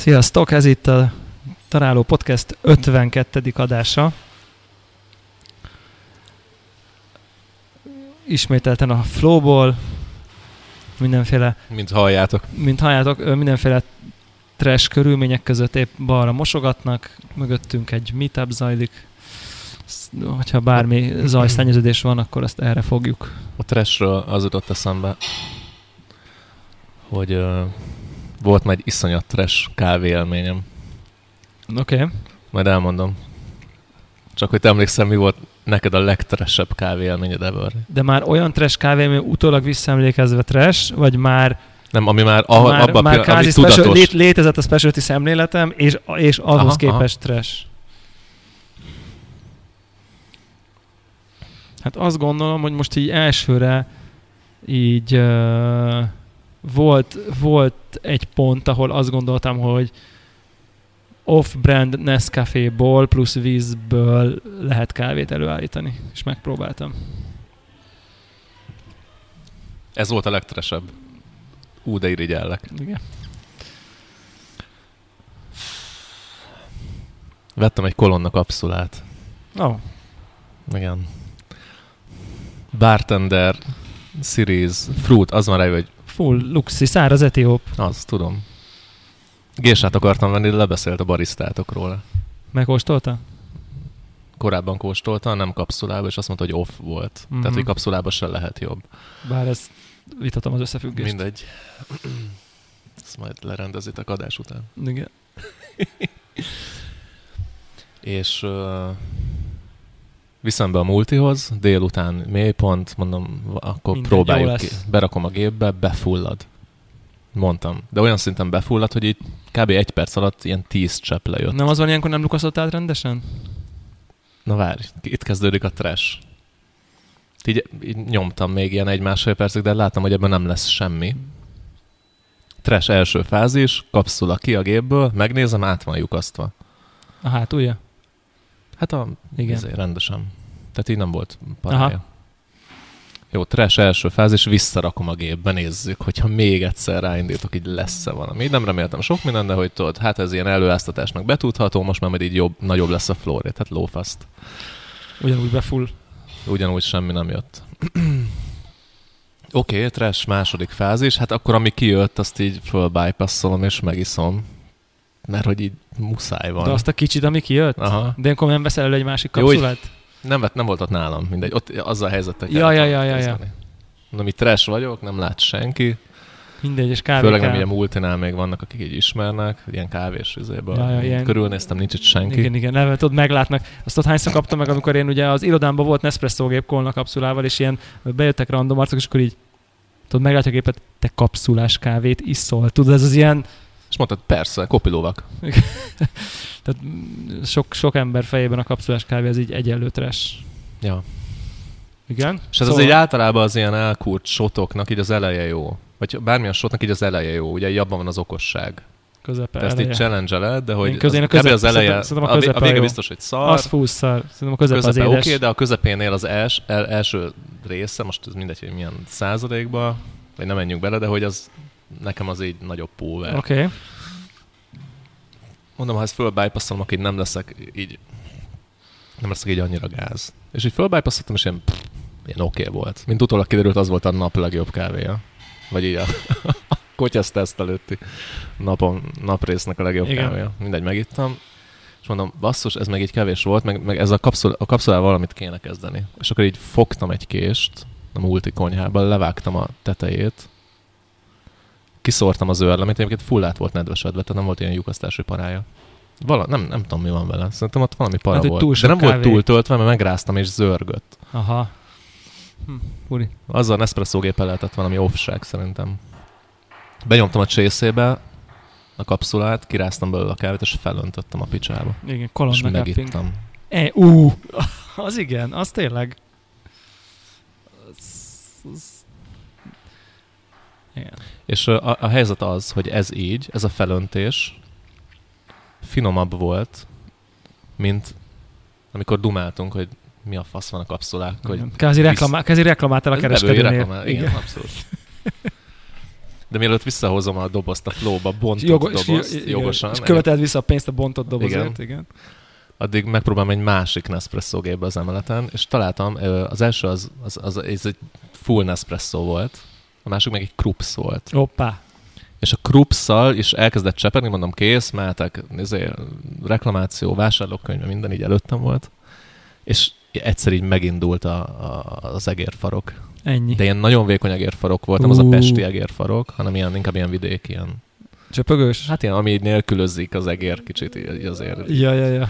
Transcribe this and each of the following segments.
Sziasztok, ez itt a Találó Podcast 52. adása. Ismételten a Flowból, mindenféle, Mint halljátok. mint halljátok, mindenféle trash körülmények között épp balra mosogatnak, mögöttünk egy meetup zajlik. Hogyha bármi zajszennyeződés van, akkor azt erre fogjuk. A trashről az jutott eszembe, hogy volt már egy iszonyat trash kávé élményem. Oké. Okay. Majd elmondom. Csak hogy te emlékszel, mi volt neked a legtresebb kávé élményed ever. De már olyan trash kávé, ami utólag visszaemlékezve trash, vagy már Nem, ami már, ah, már, abban már a pillanatban, kázi ami special, tudatos. lét, létezett a specialty szemléletem, és, és ahhoz aha, képest aha. trash. Hát azt gondolom, hogy most így elsőre így uh, volt, volt egy pont, ahol azt gondoltam, hogy off-brand Nescafé-ból plusz vízből lehet kávét előállítani, és megpróbáltam. Ez volt a legtresebb. Ú, de irigyellek. Igen. Vettem egy kolonna kapszulát. Ó, oh, Igen. Bartender Series Fruit, az már rájön, hogy full luxi, száraz etióp. az, tudom. Gésát akartam venni, de lebeszélt a barisztátok róla. Megkóstolta? Korábban kóstolta, nem kapszulába, és azt mondta, hogy off volt. Mhm. Tehát, hogy kapszulába se lehet jobb. Bár ezt vitatom az összefüggést. Mindegy. Ezt majd lerendezitek adás után. Igen. És uh, viszem be a multihoz, délután mélypont, mondom, akkor Mindegy, jó próbáljuk ki. Berakom a gépbe, befullad. Mondtam. De olyan szinten befullad, hogy így kb. egy perc alatt ilyen tíz csepp lejött. Nem az van ilyenkor nem lukaszott át rendesen? Na várj, itt kezdődik a trash. Így, így nyomtam még ilyen egy-másfél percig, de láttam, hogy ebben nem lesz semmi. Trash első fázis, kapszula ki a gépből, megnézem, át van lyukasztva. A hátulja? Hát a, Igen. Ezért, rendesen. Tehát így nem volt parája. Aha. Jó, trash első fázis, visszarakom a gépbe, nézzük, hogyha még egyszer ráindítok, így lesz-e valami. Így nem reméltem sok minden, de hogy tudod, hát ez ilyen előáztatásnak betudható, most már majd így jobb, nagyobb lesz a floor rate, hát lófaszt. Ugyanúgy befull. Ugyanúgy semmi nem jött. Oké, okay, trash második fázis, hát akkor ami kijött, azt így fölbypasszolom és megiszom. Mert hogy így muszáj van. De azt a kicsit, ami kijött? Aha. De akkor nem veszel elő egy másik Jó, kapszulát? Nem, vett, nem volt ott nálam, mindegy. Ott azzal a helyzettel Ja, ja, ja, ja, ja. Mondom, itt trash vagyok, nem lát senki. Mindegy, és kávé Főleg nem ilyen multinál még vannak, akik így ismernek, ilyen kávés üzéből. Ja, ja, ilyen- Körülnéztem, nincs itt senki. Igen, igen, nem, tudod, meglátnak. Azt ott hányszor kaptam meg, amikor én ugye az irodámban volt Nespresso gép kolna kapszulával, és ilyen bejöttek random arcok, és akkor így tudod, meglátja a gépet, te kapszulás kávét iszol. Tudod, ez az ilyen, És mondtad, persze, kopilóvak. tehát mm, sok, sok ember fejében a kapszulás kávé, ez így egyenlő trash. Ja. Igen? És ez szóval... az így általában az ilyen elkúrt sotoknak így az eleje jó. Vagy bármilyen sotnak így az eleje jó. Ugye így abban van az okosság. közepe Te ezt így challenge de hogy Én közé- én a az, közep- az eleje, szerintem- a a, vé- a közepe vége jó. biztos, hogy szar, Az fúszszal. Szerintem a közepe, az közepe édes. oké, okay, de a közepénél az els, el, első része, most ez mindegy, hogy milyen százalékba, vagy nem menjünk bele, de hogy az nekem az így nagyobb pulver. Oké. Okay. Mondom, ha ezt fölbypasszolom, akkor így nem leszek így, nem leszek így annyira gáz. És így fölbypasszoltam, és ilyen, pff, ilyen oké okay volt. Mint utólag kiderült, az volt a nap legjobb kávéja. Vagy így a, a teszt előtti napon, naprésznek a legjobb. Igen. kávéja. Mindegy, megittam. És mondom, basszus, ez meg így kevés volt, meg, meg ez a, kapszul, a kapszulával valamit kéne kezdeni. És akkor így fogtam egy kést a multi konyhában, levágtam a tetejét, kiszórtam az őrlemét, egyébként full át volt nedvesedve, tehát nem volt ilyen lyukasztási parája. Vala, nem, nem tudom, mi van vele. Szerintem ott valami para Hát, volt. túl De nem volt kávé. túl töltve, mert megráztam és zörgött. Aha. Hm, furi. Azzal Nespresso géppel lehetett valami offság szerintem. Benyomtam a csészébe a kapszulát, kiráztam belőle a kávét, és felöntöttem a picsába. Igen, és kolonna cupping. megittam. E, ú, az igen, az tényleg. Az, az... Igen. És a, a helyzet az, hogy ez így, ez a felöntés finomabb volt, mint amikor dumáltunk, hogy mi a fasz van a kapszulák, hogy Kázi, reklamá, kázi reklamált el a kereskedőnél. reklamál, Igen, abszolút. De mielőtt visszahozom a dobozt a flowba, bontott Jogo- dobozt, igen, jogosan, És követeld vissza a pénzt a bontott dobozért, igen. Igen. igen. addig megpróbálom egy másik Nespresso gépbe az emeleten, és találtam, az első az, az, az, az egy full Nespresso volt, a másik meg egy Krups volt. Hoppá. És a Krupsszal is elkezdett csepegni, mondom, kész, mehetek, izé, reklamáció, vásárlókönyve, minden így előttem volt. És egyszer így megindult a, a, az egérfarok. Ennyi. De ilyen nagyon vékony egérfarok volt, nem az a pesti egérfarok, hanem ilyen, inkább ilyen vidék, ilyen, Csöpögős? hát ilyen, ami így nélkülözzik az egér kicsit, így azért. Ja, ja, ja.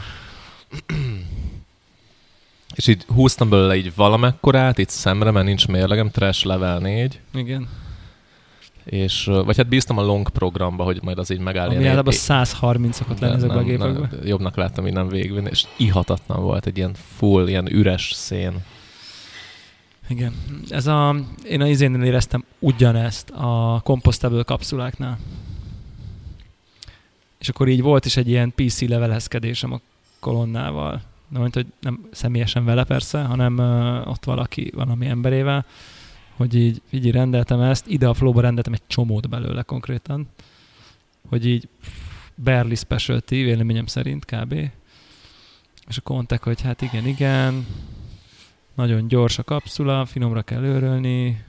És így húztam belőle így valamekkorát, itt szemre, mert nincs mérlegem, trash level 4, Igen. és, vagy hát bíztam a long programba, hogy majd az így megáll. Ami általában é- 130 szokott lenni ezekben a gépekben. jobbnak láttam, hogy nem végigvinni, és ihatatlan volt egy ilyen full, ilyen üres szén. Igen. Ez a, én a izénél éreztem ugyanezt a compostable kapszuláknál. És akkor így volt is egy ilyen PC levelezkedésem a kolonnával. Na, mint, hogy nem személyesen vele persze, hanem uh, ott valaki, valami emberével, hogy így, így rendeltem ezt, ide a flowba rendeltem egy csomót belőle konkrétan, hogy így barely specialty, véleményem szerint kb. És akkor mondták, hogy hát igen, igen, nagyon gyors a kapszula, finomra kell őrölni,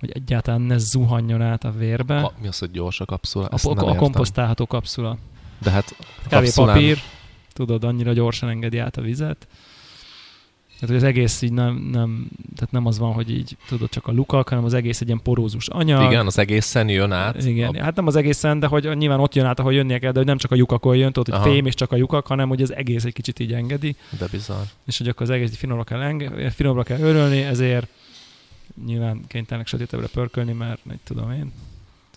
hogy egyáltalán ne zuhanjon át a vérbe. Ka- mi az, hogy gyors a kapszula? A, Ezt a, a komposztálható kapszula. De hát a kapszulán- papír, tudod, annyira gyorsan engedi át a vizet. Tehát, hogy az egész így nem, nem, tehát nem az van, hogy így tudod csak a lukak, hanem az egész egy ilyen porózus anyag. Igen, az egészen jön át. Igen, A, hát nem az egészen, de hogy nyilván ott jön át, ahol jönnie kell, de hogy nem csak a lyukakon jön, tudod, hogy Aha. fém és csak a lyukak, hanem hogy az egész egy kicsit így engedi, de bizarr. és hogy akkor az egész finomra kell, enge- finomra kell örölni, ezért nyilván kénytelenek sötétebbre pörkölni, mert nem tudom én.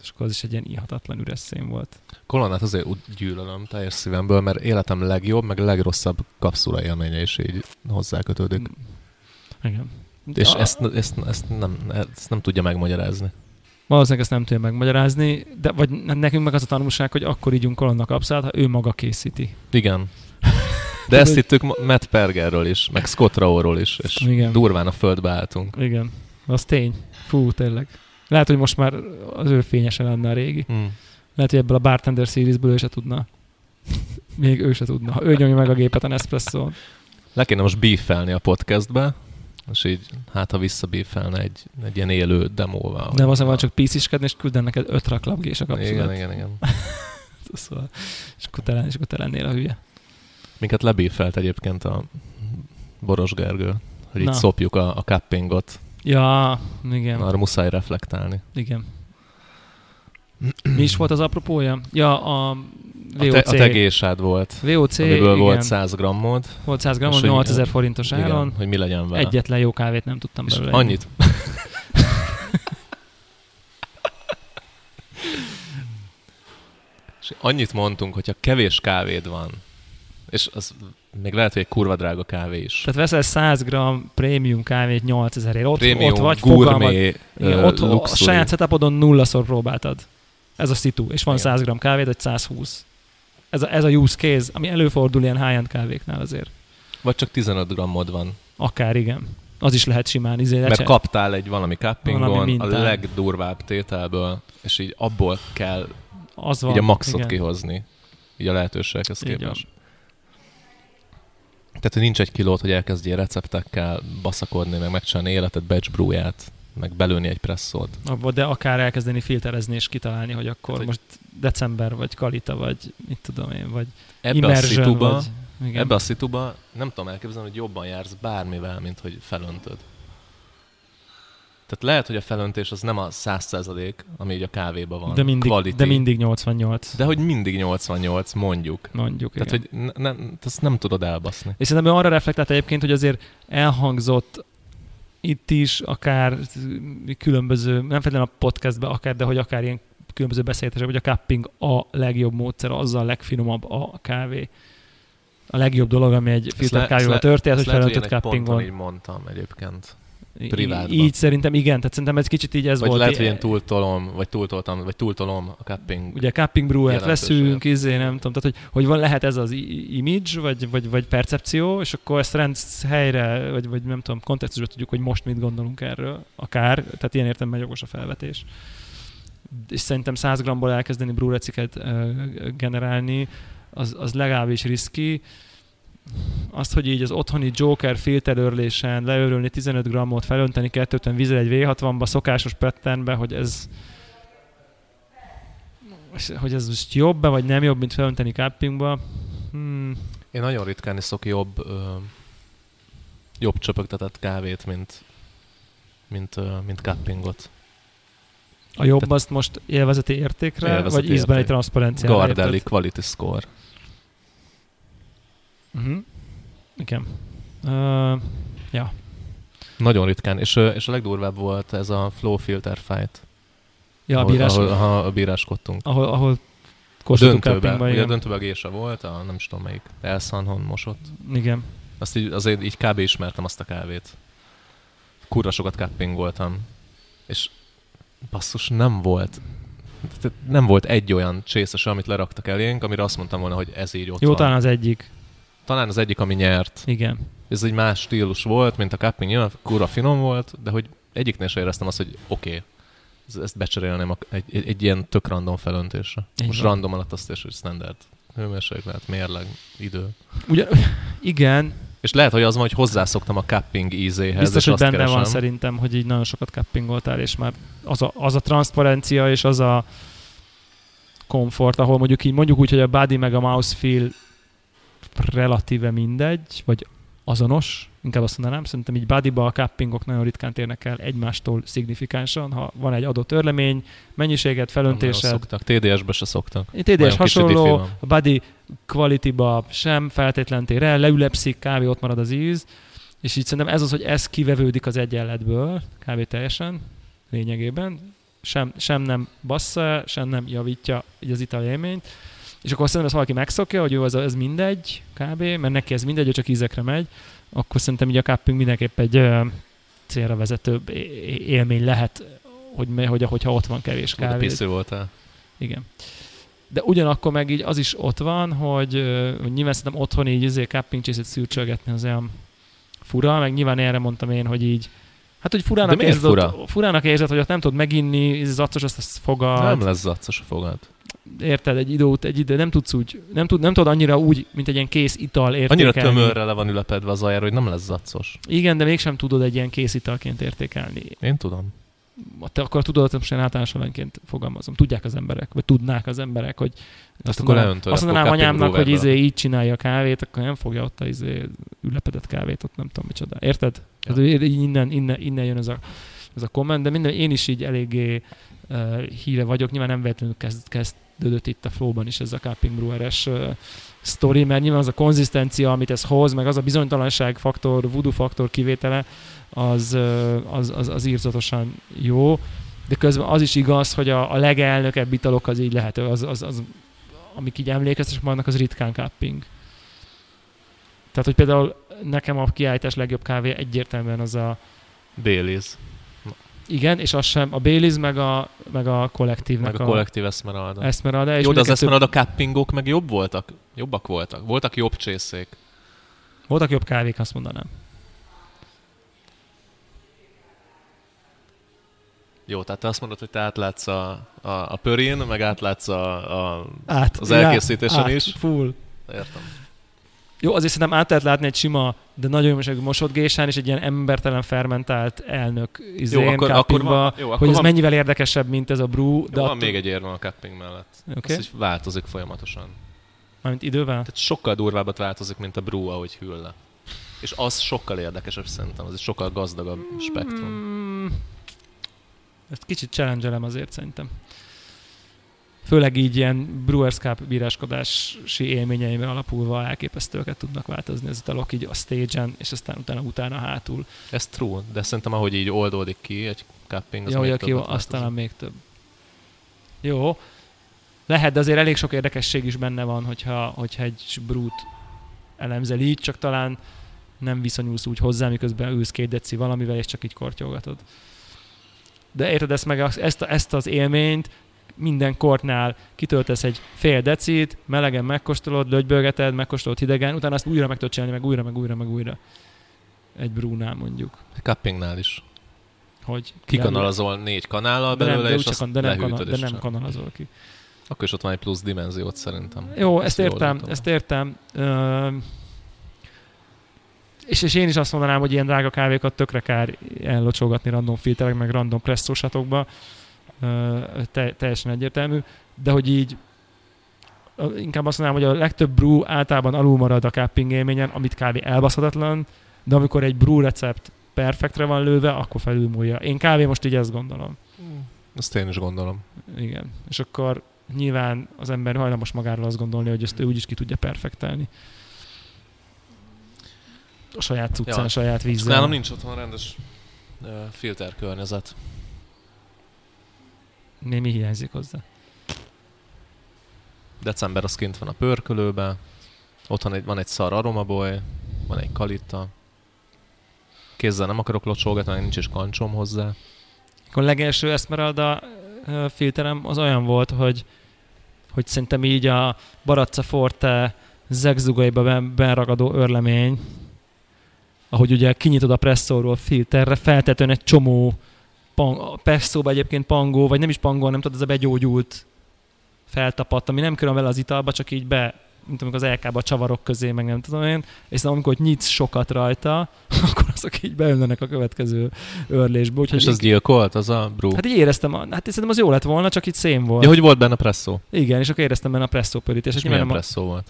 És akkor az is egy ilyen ihatatlan üres szén volt. Kolonnát azért úgy gyűlölöm teljes szívemből, mert életem legjobb, meg legrosszabb kapszula élménye is így hozzákötődik. Igen. És A- ezt, ezt, ezt, nem, ezt nem tudja megmagyarázni. Valószínűleg ezt nem tudja megmagyarázni, de vagy nekünk meg az a tanulság, hogy akkor ígyunk kolonna kapszát, ha ő maga készíti. Igen. De ezt hittük Ma- Matt Pergerről is, meg Scott Rowe-ról is, és Igen. durván a földbe álltunk. Igen. Az tény. Fú, tényleg. Lehet, hogy most már az ő fényese lenne a régi. Hmm. Lehet, hogy ebből a Bartender Seriesből ő se tudna. Még ő se tudna. Ha ő nyomja meg a gépet a nespresso Le kéne most beefelni a podcastbe, és így, hát ha visszabífelne egy, egy ilyen élő demóval. De az van csak pisziskedni, és külden neked öt raklapgés a kapszulát. Igen, igen, igen. Szóval, és akkor te, lenn- és akkor te lennél a hülye. Minket lebífelt egyébként a Boros Gergő, hogy itt Na. szopjuk a, a cuppingot. Ja, igen. Arra muszáj reflektálni. Igen. Mi is volt az apropója? Ja, a A, VOC. te, a tegésád volt, VOC, amiből igen. volt 100 grammod. volt 100 És grammon, hogy- 8000 forintos Igen, áron. hogy mi legyen vele. Egyetlen jó kávét nem tudtam és belőle. annyit, és annyit mondtunk, hogyha kevés kávéd van, és az még lehet, hogy egy kurva drága kávé is. Tehát veszel 100 g prémium kávét 8000 ért. Ott, Prémium, ott vagy fogalmad. gourmet, Igen, ö, ott a saját setupodon nullaszor próbáltad. Ez a szitu. És van Igen. 100 g kávéd, vagy 120. Ez a, ez a use case, ami előfordul ilyen high-end kávéknál azért. Vagy csak 15 grammod van. Akár igen. Az is lehet simán. Izé, Mert lecse- kaptál egy valami cuppingon, Valami a legdurvább tételből, és így abból kell az van. így a maxot igen. kihozni. Így a lehetőséghez képest. Tehát, hogy nincs egy kilót, hogy elkezdjél receptekkel baszakodni, meg megcsinálni életed batch brewját, meg belőni egy presszót. Abba, de akár elkezdeni filterezni és kitalálni, hogy akkor Hát, most december, vagy kalita, vagy mit tudom én, vagy Ebbe a immersion, szituba, vagy... Igen. ebbe a szituba nem tudom elképzelni, hogy jobban jársz bármivel, mint hogy felöntöd. Tehát lehet, hogy a felöntés az nem a 100% ami így a kávéban van. de, mindig, quality, de mindig 88, de hogy mindig 88 mondjuk. mondjuk. Tehát, igen. hogy ne, ne, ezt nem tudod elbaszni. És szerintem arra reflektált egyébként, hogy azért elhangzott itt is, akár különböző, nem feltétlenül a podcastben, akár, de hogy akár ilyen különböző beszélgetések, hogy a cupping a legjobb módszer, azzal a legfinomabb a kávé. A legjobb dolog, ami egy filter kávéval történt, ezt hogy felöntött ponton cuppingon. így mondtam egyébként. Privátban. Így szerintem igen, tehát szerintem ez kicsit így ez vagy volt. lehet, hogy én túltolom, vagy túltoltam, vagy túltolom a cupping. Ugye cupping brewer Jelentőséget. veszünk, izé, nem tudom, tehát hogy, hogy van, lehet ez az image, vagy, vagy, vagy percepció, és akkor ezt rend helyre, vagy, vagy nem tudom, kontextusban tudjuk, hogy most mit gondolunk erről, akár, tehát ilyen értelemben jogos a felvetés. és szerintem 100 g-ból elkezdeni brúreciket generálni, az, az legalábbis riszki. Azt, hogy így az otthoni Joker filterörlésen leörölni 15 g-ot, felönteni 250 vízzel egy V60-ba, szokásos patternbe, hogy ez hogy ez most jobb vagy nem jobb, mint felönteni cuppingba. Hmm. Én nagyon ritkán iszok jobb, ö, jobb csöpögtetett kávét, mint, mint, ö, mint cuppingot. A jobb Tehát azt most élvezeti értékre, élvezeti vagy ízbeli transzparenciára? Gardelli Quality Score. Uh-huh. Igen. Uh, ja. Nagyon ritkán, és, és a legdurvább volt ez a Flow Filter Fight. Ja, a bírás... ahol, ahol, bíráskodtunk. Ahol, ahol döntőbe, ugye a döntőbe a gése volt, a, nem is tudom melyik, Elsanhon mosott. Igen. Azt így, azért így kb. ismertem azt a kávét. Kurva sokat cuppingoltam. És basszus, nem volt nem volt egy olyan csészes, amit leraktak elénk, amire azt mondtam volna, hogy ez így ott Jó, van. talán az egyik. Talán az egyik, ami nyert. Igen. Ez egy más stílus volt, mint a cupping, nyilván kurva finom volt, de hogy egyiknél sem éreztem azt, hogy oké, okay, ezt becserélném egy, egy, egy ilyen tök random felöntésre. Így Most random alatt azt is, hogy standard hőmérséklet, mérleg, idő. Ugye, igen. És lehet, hogy az van, hogy hozzászoktam a cupping ízéhez. Biztos, hogy benne keresem. van szerintem, hogy így nagyon sokat cuppingoltál, és már az a, az a transzparencia és az a komfort, ahol mondjuk így mondjuk úgy, hogy a body meg a mouse feel relatíve mindegy, vagy azonos, inkább azt mondanám, szerintem így bodyba a cuppingok nagyon ritkán térnek el egymástól szignifikánsan, ha van egy adott örlemény, mennyiséget, felöntésed. szoktak, TDS-be se szoktak. TDS hasonló, a body quality-ba sem feltétlen tér el, leülepszik, kávé ott marad az íz, és így szerintem ez az, hogy ez kivevődik az egyenletből, kávé teljesen, lényegében, sem, sem nem bassza, sem nem javítja így az ital élményt, és akkor szerintem ezt valaki megszokja, hogy jó, ez, ez mindegy, kb., mert neki ez mindegy, hogy csak ízekre megy, akkor szerintem így a cupping mindenképp egy ö, célra vezető élmény lehet, hogy, hogy, hogyha ott van kevés kávé. De voltál. Igen. De ugyanakkor meg így az is ott van, hogy, hogy nyilván szerintem otthon így izé cupping csészét szűrcsölgetni az olyan fura, meg nyilván erre mondtam én, hogy így Hát, hogy furának érzed, fura? Ott, furának érzed, hogy ott nem tudod meginni, zacos azt, azt fogad. Nem lesz zacos a fogad érted, egy időt, egy idő, nem tudsz úgy, nem, tud, nem tudod annyira úgy, mint egy ilyen kész ital értékelni. Annyira tömörre le van ülepedve az ajára, hogy nem lesz zacos. Igen, de mégsem tudod egy ilyen kész italként értékelni. Én tudom. Te akkor tudod, hogy most én általános alanyként fogalmazom. Tudják az emberek, vagy tudnák az emberek, hogy azt, akkor leöntöd, azt mondanám anyámnak, hogy izé így csinálja a kávét, akkor nem fogja ott az izé ülepedett kávét, ott nem tudom micsoda. Érted? Ja. Tehát, innen, innen, innen jön ez a, ez a komment, de minden, én is így eléggé uh, híve vagyok, nyilván nem véletlenül kezd, kezd kezdődött itt a flowban is ez a Cupping Breweres uh, sztori, mert nyilván az a konzisztencia, amit ez hoz, meg az a bizonytalanság faktor, voodoo faktor kivétele, az, az, az, az írzatosan jó, de közben az is igaz, hogy a, a legelnökebb italok az így lehet, az, az, az amik így emlékeztes maradnak, az ritkán cupping. Tehát, hogy például nekem a kiállítás legjobb kávé egyértelműen az a Baileys. Igen, és az sem, a Baileys meg a, meg a kollektívnek meg a, a kollektív Esmeralda. Esmeralda. És Jó, de az Esmeralda cuppingok meg jobb voltak? Jobbak voltak? Voltak jobb csészék? Voltak jobb kávék, azt mondanám. Jó, tehát te azt mondod, hogy te átlátsz a, a, a pörén, meg átlátsz a, a, át, az elkészítésen át, is. Full. Értem. Jó, azért szerintem át lehet látni egy sima, de nagyon jó mosott gésán, és egy ilyen embertelen fermentált elnök izén, jó, akkor, akkor van, jó, akkor hogy ez van, mennyivel érdekesebb, mint ez a brew. De jó, van még egy érve a cupping mellett. Okay. Ez is változik folyamatosan. Mármint idővel? Tehát sokkal durvábbat változik, mint a brew, ahogy hűl le. És az sokkal érdekesebb szerintem, az egy sokkal gazdagabb spektrum. Mm, ezt kicsit challenge azért szerintem főleg így ilyen Brewers Cup bíráskodási élményeimre alapulva elképesztőket tudnak változni az italok így a stage-en, és aztán utána, utána hátul. Ez true, de szerintem ahogy így oldódik ki egy cupping, az Jó, még jó, aztán még több. Jó, lehet, de azért elég sok érdekesség is benne van, hogyha, hogyha egy brút elemzel így, csak talán nem viszonyulsz úgy hozzá, miközben ülsz két deci valamivel, és csak így kortyolgatod. De érted ezt meg, ezt, ezt az élményt minden kortnál kitöltesz egy fél decit, melegen megkóstolod, lögybölgeted, megkóstolod hidegen, utána azt újra meg tudod csinálni, meg újra, meg újra, meg újra. Egy brúnál mondjuk. Cuppingnál is. hogy Kikanalazol négy kanállal de nem, belőle, de, és azt de, nem, kanal, de nem kanalazol ki. Akkor is ott van egy plusz dimenziót szerintem. Jó, ezt jól értem, ezt értem. Ö, és, és én is azt mondanám, hogy ilyen drága kávékat tökre kár ellocsolgatni random filterek, meg random presszósatokba. Te, teljesen egyértelmű. De hogy így inkább azt mondanám, hogy a legtöbb brew általában alul marad a cupping élményen, amit kávé elbaszhatatlan, de amikor egy brew recept perfektre van lőve, akkor felülmúlja. Én kávé most így ezt gondolom. Ezt én is gondolom. Igen. És akkor nyilván az ember hajlamos magáról azt gondolni, hogy ezt ő úgyis ki tudja perfektelni. A saját cuccán, Ja. saját vízzel. nálam nincs otthon rendes uh, filter környezet. Mi, mi hiányzik hozzá? December az kint van a pörkölőbe, otthon egy, van egy szar aromaboly, van egy kalitta. Kézzel nem akarok locsolgatni, nincs is kancsom hozzá. Akkor a legelső Esmeralda filterem az olyan volt, hogy, hogy szerintem így a Barazza Forte zegzugaiba ben, benragadó örlemény, ahogy ugye kinyitod a presszóról filterre, feltetően egy csomó pang, presszóba egyébként pangó, vagy nem is pangó, nem tudod, ez a begyógyult feltapadt, ami nem kerül vele az italba, csak így be, mint amikor az LK-ba a csavarok közé, meg nem tudom én, és szóval amikor nyitsz sokat rajta, akkor azok így beülnek a következő örlésbe. Úgyhogy És az gyilkolt, az a brew? Hát így éreztem, hát szerintem az jó lett volna, csak itt szén volt. ja, hogy volt benne presszó? Igen, és akkor éreztem benne a presszó pörítést. És És milyen nem a presszó volt?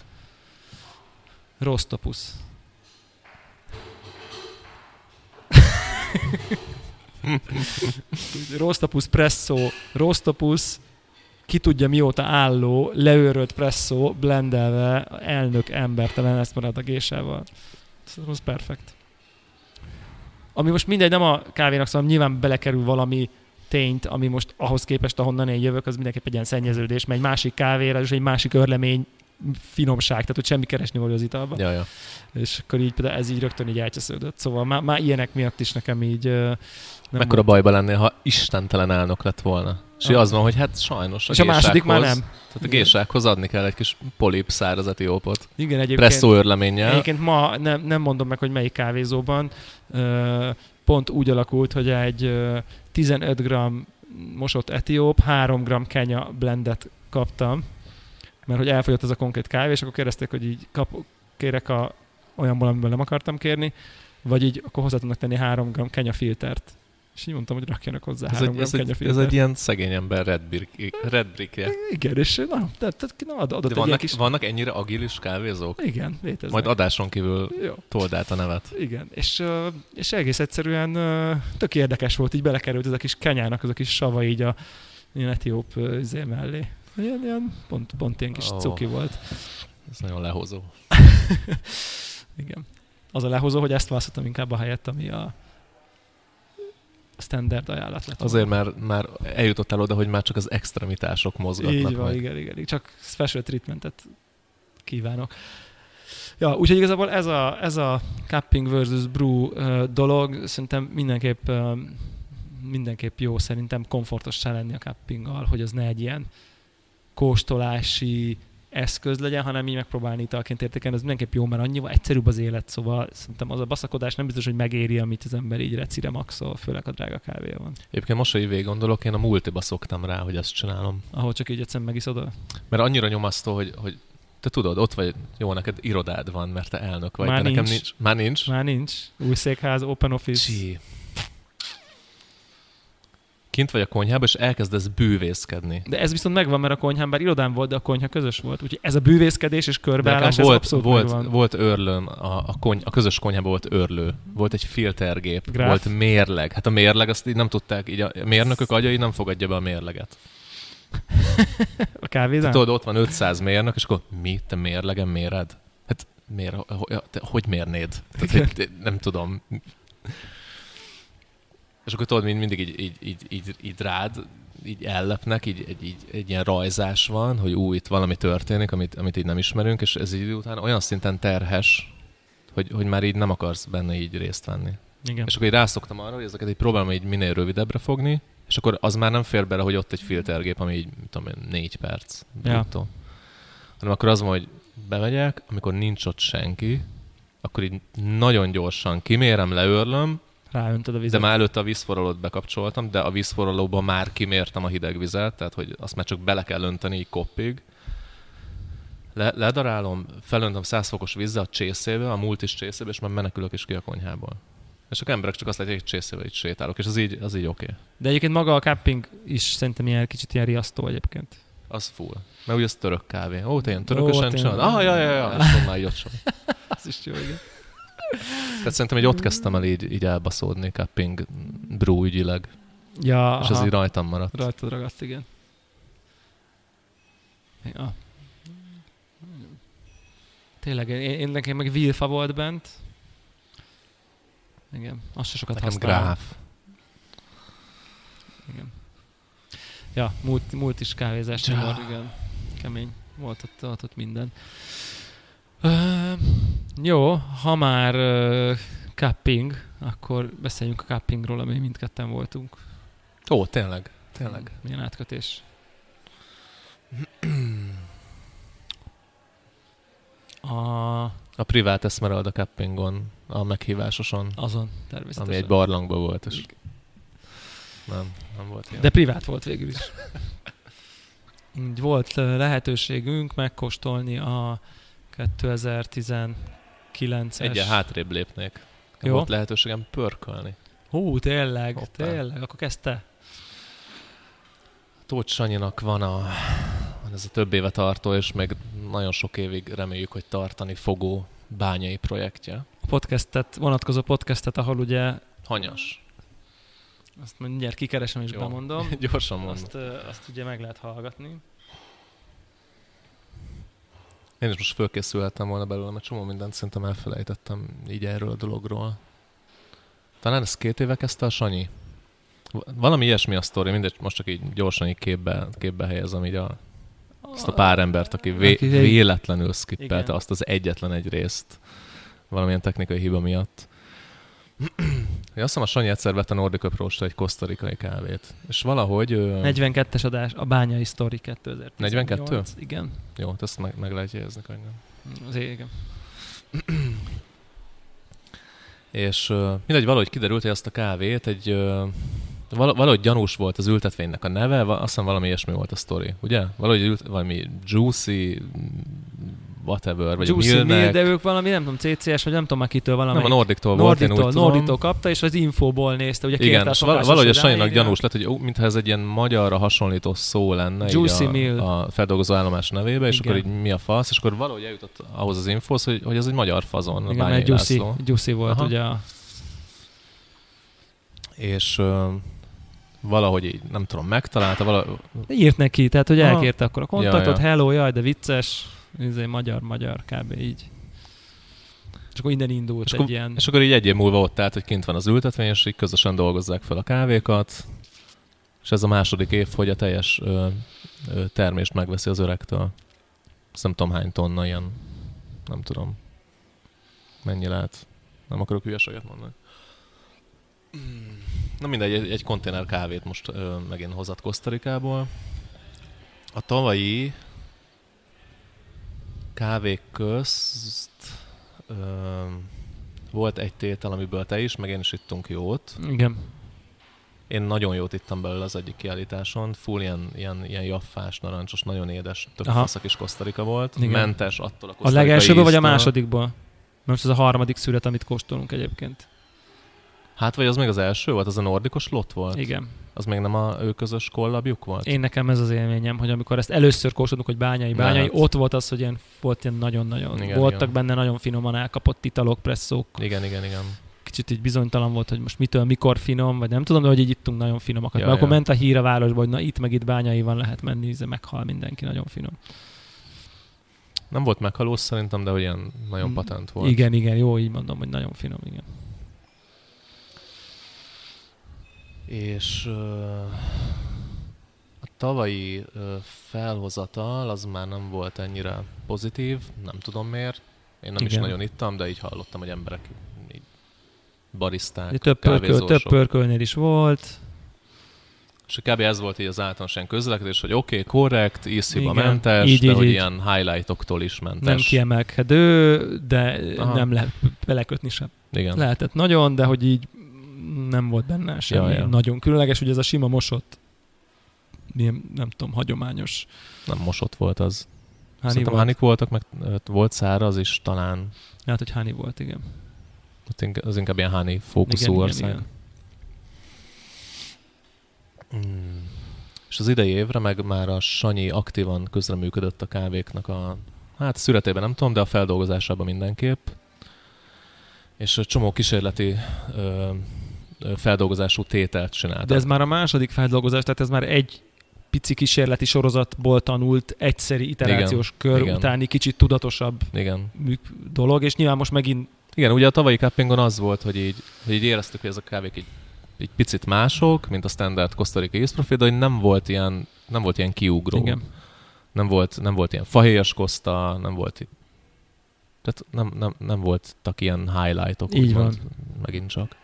Rostopus. Rostopus presszó, Rostopus, ki tudja mióta álló, leőrölt presszó, blendelve, elnök embertelen ezt marad a gésával. Szerintem az perfekt. Ami most mindegy, nem a kávénak, szóval nyilván belekerül valami tényt, ami most ahhoz képest, ahonnan én jövök, az mindenképp egy ilyen szennyeződés, mert egy másik kávéra, és egy másik örlemény finomság, tehát hogy semmi keresni való az italban. Ja, ja. És akkor így például ez így rögtön így elcsesződött. Szóval már, már ilyenek miatt is nekem így nem Mekkora bajba lennél, ha istentelen elnök lett volna. És Ah. az van, hogy hát sajnos a És a második már nem. Tehát a gésákhoz adni kell egy kis polip száraz etiópot. Igen, egyébként. Presszó örleménnyel. Egyébként ma nem, nem mondom meg, hogy melyik kávézóban. Pont úgy alakult, hogy egy ö, 15 g mosott etióp, 3 g kenya blendet kaptam, mert hogy elfogyott ez a konkrét kávé, és akkor kérdezték, hogy így kap, kérek a, olyanból, amiből nem akartam kérni, vagy így akkor hozzá tudnak tenni 3 g kenya filtert. És így mondtam, hogy rakjanak hozzá Ez 3 egy, ez, egy, ez egy ilyen szegény ember red, brick, red brickje. Igen, és na, tehát, tehát na, ad- adott De egy vannak, kis... vannak ennyire agilis kávézók? Igen, léteznek. Majd adáson kívül Jó. told át a nevet. Igen, és, és egész egyszerűen tök érdekes volt, így belekerült ez a kis kenyának, az a kis sava így a ilyen etióp izé mellé. Ilyen, ilyen pont, pont ilyen kis oh. cuki volt. Ez nagyon lehozó. Igen. Az a lehozó, hogy ezt választottam inkább a helyett, ami a standard ajánlat lett. Azért, mert már eljutottál oda, hogy már csak az extremitások mozgatnak Így van, igen, igen, igen. Csak special treatmentet kívánok. Ja, úgyhogy igazából ez a, ez a cupping versus brew uh, dolog szerintem mindenképp uh, mindenképp jó szerintem komfortossá lenni a cuppinggal, hogy az ne egy ilyen kóstolási eszköz legyen, hanem így megpróbálni italként értékelni, ez mindenképp jó, mert annyival egyszerűbb az élet, szóval szerintem az a baszakodás nem biztos, hogy megéri, amit az ember így recire maxol, főleg a drága kávé van. Egyébként most, hogy végig gondolok, én a multiba szoktam rá, hogy ezt csinálom. Ahol csak így egyszerűen megiszod a... Mert annyira nyomasztó, hogy, hogy te tudod, ott vagy, jó, neked irodád van, mert te elnök vagy, Már de nekem nincs. nincs. Már nincs? Már nincs. Új székház, open office. Csi. Kint vagy a konyhában, és elkezdesz bűvészkedni. De ez viszont megvan, mert a konyhán, bár irodán volt, de a konyha közös volt. Úgyhogy ez a bűvészkedés és körbeállás, ez volt, abszolút volt, megvan. volt örlőm, a, a, kony, a közös konyhában volt örlő, volt egy filtergép, Gráf. volt mérleg. Hát a mérleg, azt így nem tudták, így a mérnökök agyai nem fogadja be a mérleget. A kávézán? Tudod, ott van 500 mérnök, és akkor mi, te mérlegen méred? Hát miért, hogy, mérnéd? Tehát, hogy, nem tudom. És akkor tudod, mind, mindig így, így, így, így, így rád, így ellepnek, így, egy, így, egy ilyen rajzás van, hogy ú, itt valami történik, amit, amit így nem ismerünk, és ez így után olyan szinten terhes, hogy, hogy már így nem akarsz benne így részt venni. Igen. És akkor így rászoktam arra, hogy ezeket egy próbálom így minél rövidebbre fogni, és akkor az már nem fér bele, hogy ott egy filtergép, ami így, mit tudom én, négy perc. Ja. Hanem akkor az van, hogy bemegyek, amikor nincs ott senki, akkor így nagyon gyorsan kimérem, leőrlöm, ráöntöd a De vizet. már előtte a vízforralót bekapcsoltam, de a vízforralóban már kimértem a hideg vizet, tehát hogy azt már csak bele kell önteni így koppig. Le, ledarálom, felöntöm 100 fokos vízzel a csészébe, a multis csészébe, és már menekülök is ki a konyhából. És a emberek csak azt látják, hogy csészébe itt sétálok, és az így, az így oké. Okay. De egyébként maga a cupping is szerintem ilyen kicsit ilyen riasztó egyébként. Az full. Mert ugye ez török kávé. Ó, te ilyen törökösen csinálod? Ah, ja, ja, ja, és onnan így ott. Az is jó, igen. Tehát szerintem így ott kezdtem el így, így elbaszódni cupping brew ügyileg, Ja, és aha. ez így rajtam maradt. Rajtad ragadt, igen. Ja. Tényleg, én, én nekem meg Vilfa volt bent. Igen, azt se sokat Nekem használom. gráf. Igen. Ja, múlt, múlt is kávézás Ja. igen. Kemény. Volt ott, ott, ott minden. Jó, ha már ö, cupping, akkor beszéljünk a cuppingról, ami mindketten voltunk. Ó, tényleg. Tényleg. Milyen átkötés. A, A privát Esmeralda Cuppingon, a meghívásoson, azon természetesen. ami egy barlangban volt, és nem, nem volt ilyen. De privát volt végül is. Volt lehetőségünk megkóstolni a 2019-es... Egyen hátrébb lépnék. Jó. Volt lehetőségem pörkölni. Hú, tényleg, Hoppá. tényleg. Akkor kezdte? Tóth Sanyinak van, a, van ez a több éve tartó, és még nagyon sok évig reméljük, hogy tartani fogó bányai projektje. A podcastet, vonatkozó podcastet, ahol ugye, Hanyas. azt mindjárt kikeresem és Jó. bemondom, Gyorsan mondom. azt, azt ugye meg lehet hallgatni. Én is most fölkészülhettem volna belőle, mert csomó mindent szerintem elfelejtettem így erről a dologról. Talán ez két éve kezdte a Sanyi. Valami ilyesmi a sztori, mindegy, most csak így gyorsan így képbe, képbe helyezem így a, azt a pár embert, aki vé, véletlenül skippelte azt az egyetlen egy részt valamilyen technikai hiba miatt. Én azt hiszem a Sanyi egyszer vett a Nordic approach egy kosztarikai kávét. És valahogy... ö, 42-es adás, a Bányai Story 2018. 42? Igen. Jó, hát ezt meg, meg lehet jegyezni könnyen. Az igen. És mindegy, valahogy kiderült, hogy azt a kávét egy... Val- valahogy gyanús volt az ültetvénynek a neve, azt hiszem valami ilyesmi volt a sztori, ugye? Valahogy ült, valami Juicy, whatever, vagy Juicy a Mill, Millnek. de ők valami, nem tudom, CCS, vagy nem tudom már kitől valami. nem, a Nordiktól volt, én úgy Norditól, tudom. Kapta, és az infóból nézte, ugye Igen, a val- valahogy a Sanyinak gyanús lett, hogy ó, mintha ez egy ilyen magyarra hasonlító szó lenne Juicy a, Mill. a feldolgozó állomás nevébe, és Igen. akkor így mi a fasz, és akkor valahogy eljutott ahhoz az infóhoz, hogy, hogy ez egy magyar fazon, a Igen, Bányai mert Juicy. Juicy volt Aha. ugye a... És uh, valahogy így, nem tudom, megtalálta, vala, írt neki, tehát hogy Aha. elkérte akkor a kontaktot, Ja, ja. hello, jaj, de vicces, ez magyar, magyar, kb. így. És akkor innen indult És egy akkor- ilyen... És akkor így egy év múlva ott állt, hogy kint van az ültetvény, és így közösen dolgozzák fel a kávékat, és ez a második év, hogy a teljes ö, ö, termést megveszi az öregtől. Azt nem tudom hány tonna, ilyen, nem tudom, mennyi lehet. Nem akarok hülyeséget mondani. Na mindegy, egy, egy konténer kávét most ö, megint hozott Kosztarikából. A tavalyi kávék közt ö, volt egy tétel, amiből te is, meg én is ittunk jót. Igen. Én nagyon jót ittam belőle az egyik kiállításon. Full ilyen, ilyen, ilyen jaffás, narancsos, nagyon édes, tök Aha. fasz kis kosztarika volt. Igen. Mentes attól a A legelsőből vagy a másodikból? Most ez a harmadik szület, amit kóstolunk egyébként. Hát vagy az még az első volt? Az a nordikos lot volt? Igen. Az még nem a ő közös kollabjuk volt? Én nekem ez az élményem, hogy amikor ezt először kóstoltunk, hogy bányai, bányai, Lehet. ott volt az, hogy ilyen, volt ilyen nagyon-nagyon, Igen, voltak igen. benne nagyon finoman elkapott italok, presszók, Igen, igen, igen. kicsit így bizonytalan volt, hogy most mitől, mikor finom, vagy nem tudom, de hogy így ittunk nagyon finomakat. Ja, Mert akkor ment a hír a városba, hogy na itt meg itt bányai van, lehet menni, ez meghal mindenki, nagyon finom. Nem volt meghalós szerintem, de hogy ilyen nagyon Mm, patent volt. Igen, igen, jó, így mondom, hogy nagyon finom, igen. És a tavalyi felhozatal az már nem volt ennyire pozitív, nem tudom miért. Én nem is Igen. nagyon ittam, de így hallottam, hogy emberek így bariszták, több, pörköl, több pörkölnél is volt. És kb. ez volt így az általános ilyen közlekedés, hogy oké, okay, korrekt, ízhiba mentes, így, de így, hogy így. ilyen highlightoktól is mentes. Nem kiemelkedő, de Aha. nem lehet belekötni sem. Igen. Lehetett nagyon, de hogy így nem volt benne semmi Ja, ja. nagyon különleges, ugye ez a sima mosott, milyen, nem tudom, hagyományos Nem mosott volt az. Hani Szerintem volt. hánik voltak, meg volt száraz is talán. Hát, hogy Hani volt, igen. Inkább- Az inkább ilyen háni fókuszú igen, ország. igen, Mm. És az idei évre meg már a Sanyi aktívan közreműködött a kávéknak a, hát a születében nem tudom, de a feldolgozásában mindenképp. És csomó kísérleti ö, feldolgozású tételt csináltak. De ez már a második feldolgozás, tehát ez már egy pici kísérleti sorozatból tanult egyszeri iterációs Igen, kör igen. utáni kicsit tudatosabb Igen. dolog, és nyilván most megint Igen, ugye a tavalyi cuppingon az volt, hogy így, hogy így éreztük, hogy ezek a kávék így, így picit mások, mint a standard East Profil, de hogy nem volt ilyen, nem volt ilyen kiugró. igen. Nem volt, nem volt ilyen fahéjas koszta, nem volt itt, tehát nem, nem, nem voltak ilyen highlightok, Így úgymond, megint csak.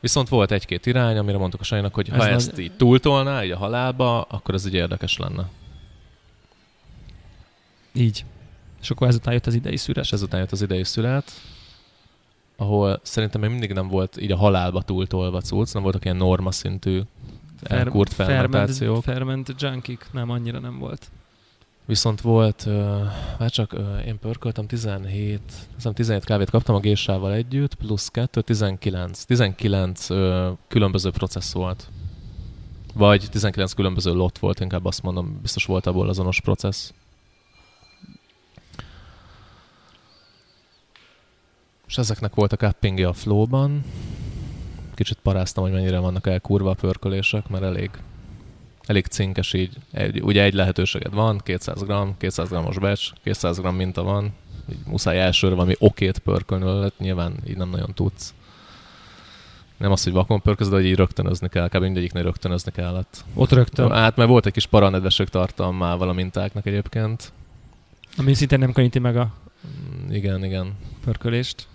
Viszont volt egy-két irány, amire mondtuk a Sanyinak, hogy ha Ez ezt nagy- így túltolná, így a halálba, akkor ez így érdekes lenne. Így. És akkor ezután jött az idei szüres. És ezután jött az idei szület, ahol szerintem még mindig nem volt így a halálba túltolva cucc, nem voltak ilyen norma szintű elkurt fermentációk. Ferment, ferment junkik, nem, annyira nem volt. Viszont volt, már csak uh, én pörköltem 17, azt hiszem 17 kávét kaptam a géssával együtt, plusz 2, 19. 19 uh, különböző processz volt. Vagy 19 különböző lot volt, inkább azt mondom, biztos volt abból azonos processz. És ezeknek volt a cuppingja a flowban. Kicsit paráztam, hogy mennyire vannak elkurva a pörkölések, mert elég elég cinkes így. Egy, ugye egy lehetőséged van, 200 g, 200 g-os becs, 200 g minta van, így muszáj elsőre valami okét pörkölni vele, nyilván így nem nagyon tudsz. Nem az, hogy vakon pörköz, de hogy így rögtönözni kell, kb. mindegyiknél rögtönözni kellett. Ott rögtön, Hát mert volt egy kis paranedvesség tartalmával a mintáknak egyébként. ami szintén nem könnyíti meg a Mm, Igen, igen. pörkölést.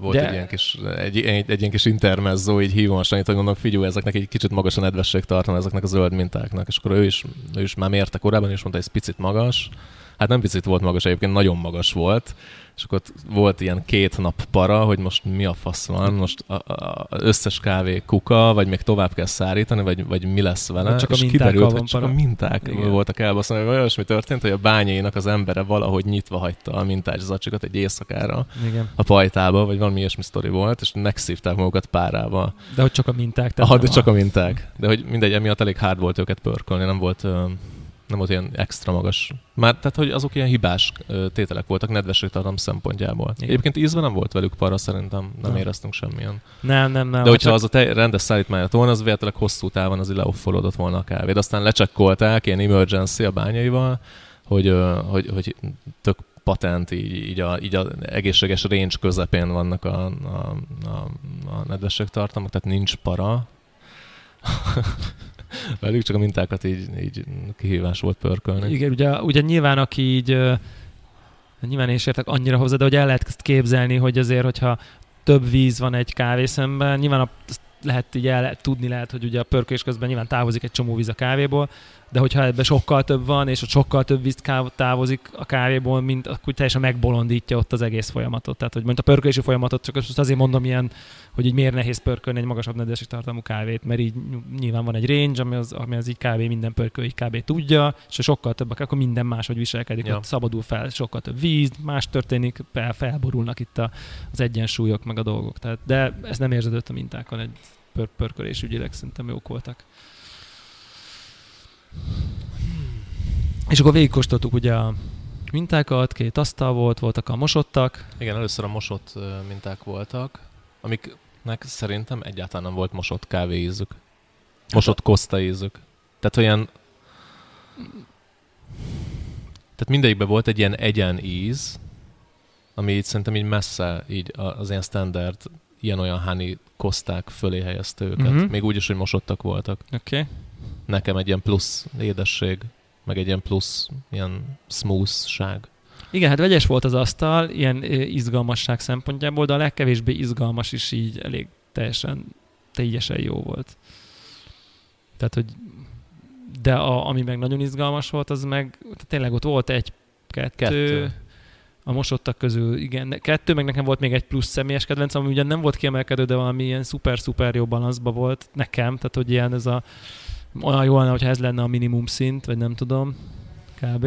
Volt De- egy ilyen kis, egy, egy, egy ilyen kis intermezzó, így hívom a Sanyit, hogy gondolom, figyelj, ezeknek egy kicsit magas a nedvesség tartalma ezeknek a zöld mintáknak. És akkor ő is, ő is már mérte korábban, és mondta, hogy ez picit magas. Hát nem picit volt magas, egyébként nagyon magas volt. És akkor volt ilyen két nap para, hogy most mi a fasz van, most a, a, az összes kávé kuka, vagy még tovább kell szárítani, vagy, vagy mi lesz vele. Vagy csak a és kiderült, hogy csak para. a minták Igen. voltak elbaszolni, vagy olyasmi történt, hogy a bányainak az embere valahogy nyitva hagyta a mintás zacsikat egy éjszakára Igen. a pajtába, vagy valami ilyesmi sztori volt, és megszívták magukat párába. De hogy csak a minták. Aha, de nem csak a minták. De hogy mindegy, emiatt elég hard volt őket pörkölni, nem volt, nem volt ilyen extra magas. Már tehát, hogy azok ilyen hibás tételek voltak nedvességtartalom szempontjából. Igen. Egyébként ízben nem volt velük para, szerintem nem Nem. éreztünk semmilyen. Nem, nem, nem. De hogyha csak- az a te rendes szállítmány lett volna, az véletlenül hosszú távon az leoffolódott volna a kávé. De aztán lecsekkolták ilyen emergency a bányaival, hogy, hogy, hogy tök patent, így, így, a, így a egészséges range közepén vannak a, a, a, a nedvességtartalmak, tehát nincs para. Velük csak a mintákat így, így kihívás volt pörkölni. Igen, ugye, ugye nyilván aki így, nyilván én is értek annyira hozzá, de hogy el lehet ezt képzelni, hogy azért, hogyha több víz van egy kávészemben, nyilván a, lehet így el, tudni lehet, hogy ugye a pörkölés közben nyilván távozik egy csomó víz a kávéból, de hogyha ebben sokkal több van, és ott sokkal több víz távozik a kávéból, mint akkor teljesen megbolondítja ott az egész folyamatot. Tehát, hogy mondjuk a pörkölési folyamatot, csak most azért mondom ilyen, hogy így miért nehéz pörkölni egy magasabb nedvesség tartalmú kávét, mert így nyilván van egy range, ami az, ami az így kávé minden pörköl így kb. tudja, és ha sokkal több, akkor minden máshogy viselkedik, Ja. ott szabadul fel, sokkal több víz, más történik, fel, felborulnak itt a, az egyensúlyok, meg a dolgok. Tehát, de ez nem érződött a mintákon egy pör, pörkölés ügyileg, szerintem jók voltak. És akkor végigkóstoltuk ugye a mintákat, két asztal volt, voltak a mosottak, Igen, először a mosott minták voltak, amiknek szerintem egyáltalán nem volt mosott kávéízük. Mosott koszta ízük. Tehát olyan... Tehát mindegyikben volt egy ilyen egyen íz, ami így szerintem így messze így az ilyen standard ilyen-olyan honey koszták fölé helyezte őket. Mhm. Uh-huh. Még úgy is, hogy mosottak voltak. oké? Okay. Nekem egy ilyen plusz édesség, meg egy ilyen plusz ilyen smoothság. Igen, hát vegyes volt az asztal, ilyen izgalmasság szempontjából, de a legkevésbé izgalmas is így elég teljesen, teljesen jó volt. Tehát, hogy de a, ami meg nagyon izgalmas volt, az meg tényleg ott volt egy, kettő, Kettő. a mosottak közül, igen, kettő, meg nekem volt még egy plusz személyes kedvenc, ami ugyan nem volt kiemelkedő, de valami ilyen szuper-szuper jó balanszba volt nekem, tehát hogy ilyen ez a olyan jó lenne, hogyha ez lenne a minimum szint, vagy nem tudom, kb.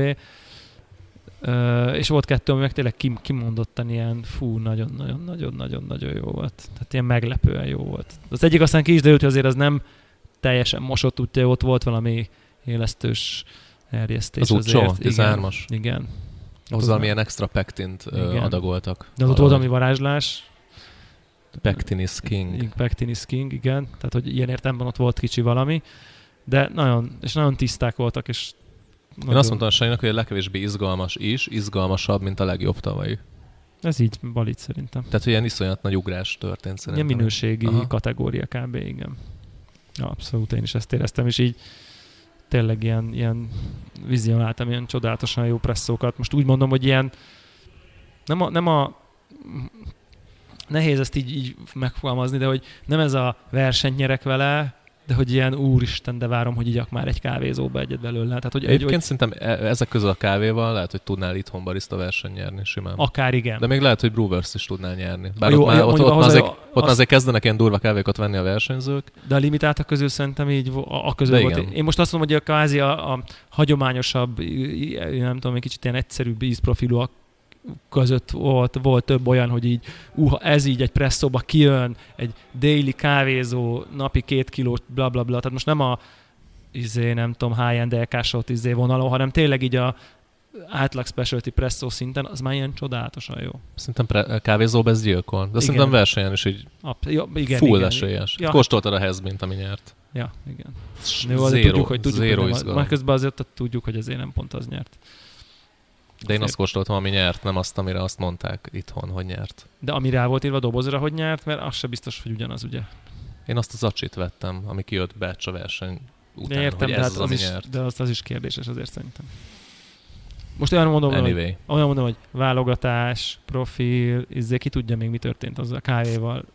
Uh, és volt kettő, ami meg tényleg kim, kimondottan ilyen, fú, nagyon-nagyon-nagyon-nagyon-nagyon jó volt. Tehát ilyen meglepően jó volt. Az egyik aztán ki is derült, hogy azért az nem teljesen mosott, úgyhogy ott volt valami élesztős erjesztés. Az útsó, 13-as? Igen. igen. Ahhoz valamilyen extra pektint igen. adagoltak. De az ott volt valami varázslás. Pectin is king. Pectin is king, igen. Tehát, hogy ilyen értelemben ott volt kicsi valami. De nagyon, és nagyon tiszták voltak, és nagyon... Én azt mondtam a Sanyinak, hogy a legkevésbé izgalmas is, izgalmasabb, mint a legjobb tavalyi. Ez így balit szerintem. Tehát, hogy ilyen iszonyat nagy ugrás történt szerintem. Ilyen minőségi Aha. kategória kb. igen. Abszolút, én is ezt éreztem, és így tényleg ilyen, ilyen vizionáltam ilyen csodálatosan jó presszókat. Most úgy mondom, hogy ilyen nem a, nem a nehéz ezt így, így megfogalmazni, de hogy nem ez a versenyt nyerek vele, de hogy ilyen úristen, de várom, hogy igyak már egy kávézóba egyet belőle. Tehát, hogy Egyébként hogy... szerintem e- ezek közül a kávéval lehet, hogy tudnál itthon barista verseny nyerni simán. Akár igen. De még lehet, hogy Brewers is tudnál nyerni. Bár jó, ott, már, ott, ott, azért, a, ott az... azért kezdenek ilyen durva kávékat venni a versenyzők. De a limitáltak közül szerintem így a, a közül volt. Én most azt mondom, hogy a kázi a, a hagyományosabb, nem tudom, egy kicsit ilyen egyszerűbb ízprofilúak között volt, volt több olyan, hogy így, uh, ez így egy presszóba kijön, egy daily kávézó, napi két kiló, bla bla bla, tehát most nem a izé, nem tudom, high-end LK izé vonalon, hanem tényleg így a átlag specialty presszó szinten, az már ilyen csodálatosan jó. Szerintem pre- kávézóba ez gyilkol, de igen. szerintem versenyen is így Ab, jó, igen, full igen, esélyes. Ja. Kóstoltad a Hezbint, ami nyert. Ja, igen. Jó, zero, tudjuk, hogy tudjuk, hogy nem, már közben azért tudjuk, hogy ezért nem pont az nyert. De én azt kóstoltam, ami nyert, nem azt, amire azt mondták itthon, hogy nyert. De ami rá volt írva a dobozra, hogy nyert, mert az se biztos, hogy ugyanaz, ugye? Én azt az acsit vettem, ami kijött Becs a verseny után, értem, hogy ez hát az, az ami is, nyert. De az, az is kérdéses azért szerintem. Most olyan mondom, anyway. hogy, olyan mondom, hogy válogatás, profil, izzé, ki tudja még mi történt az a kávéval. Oké.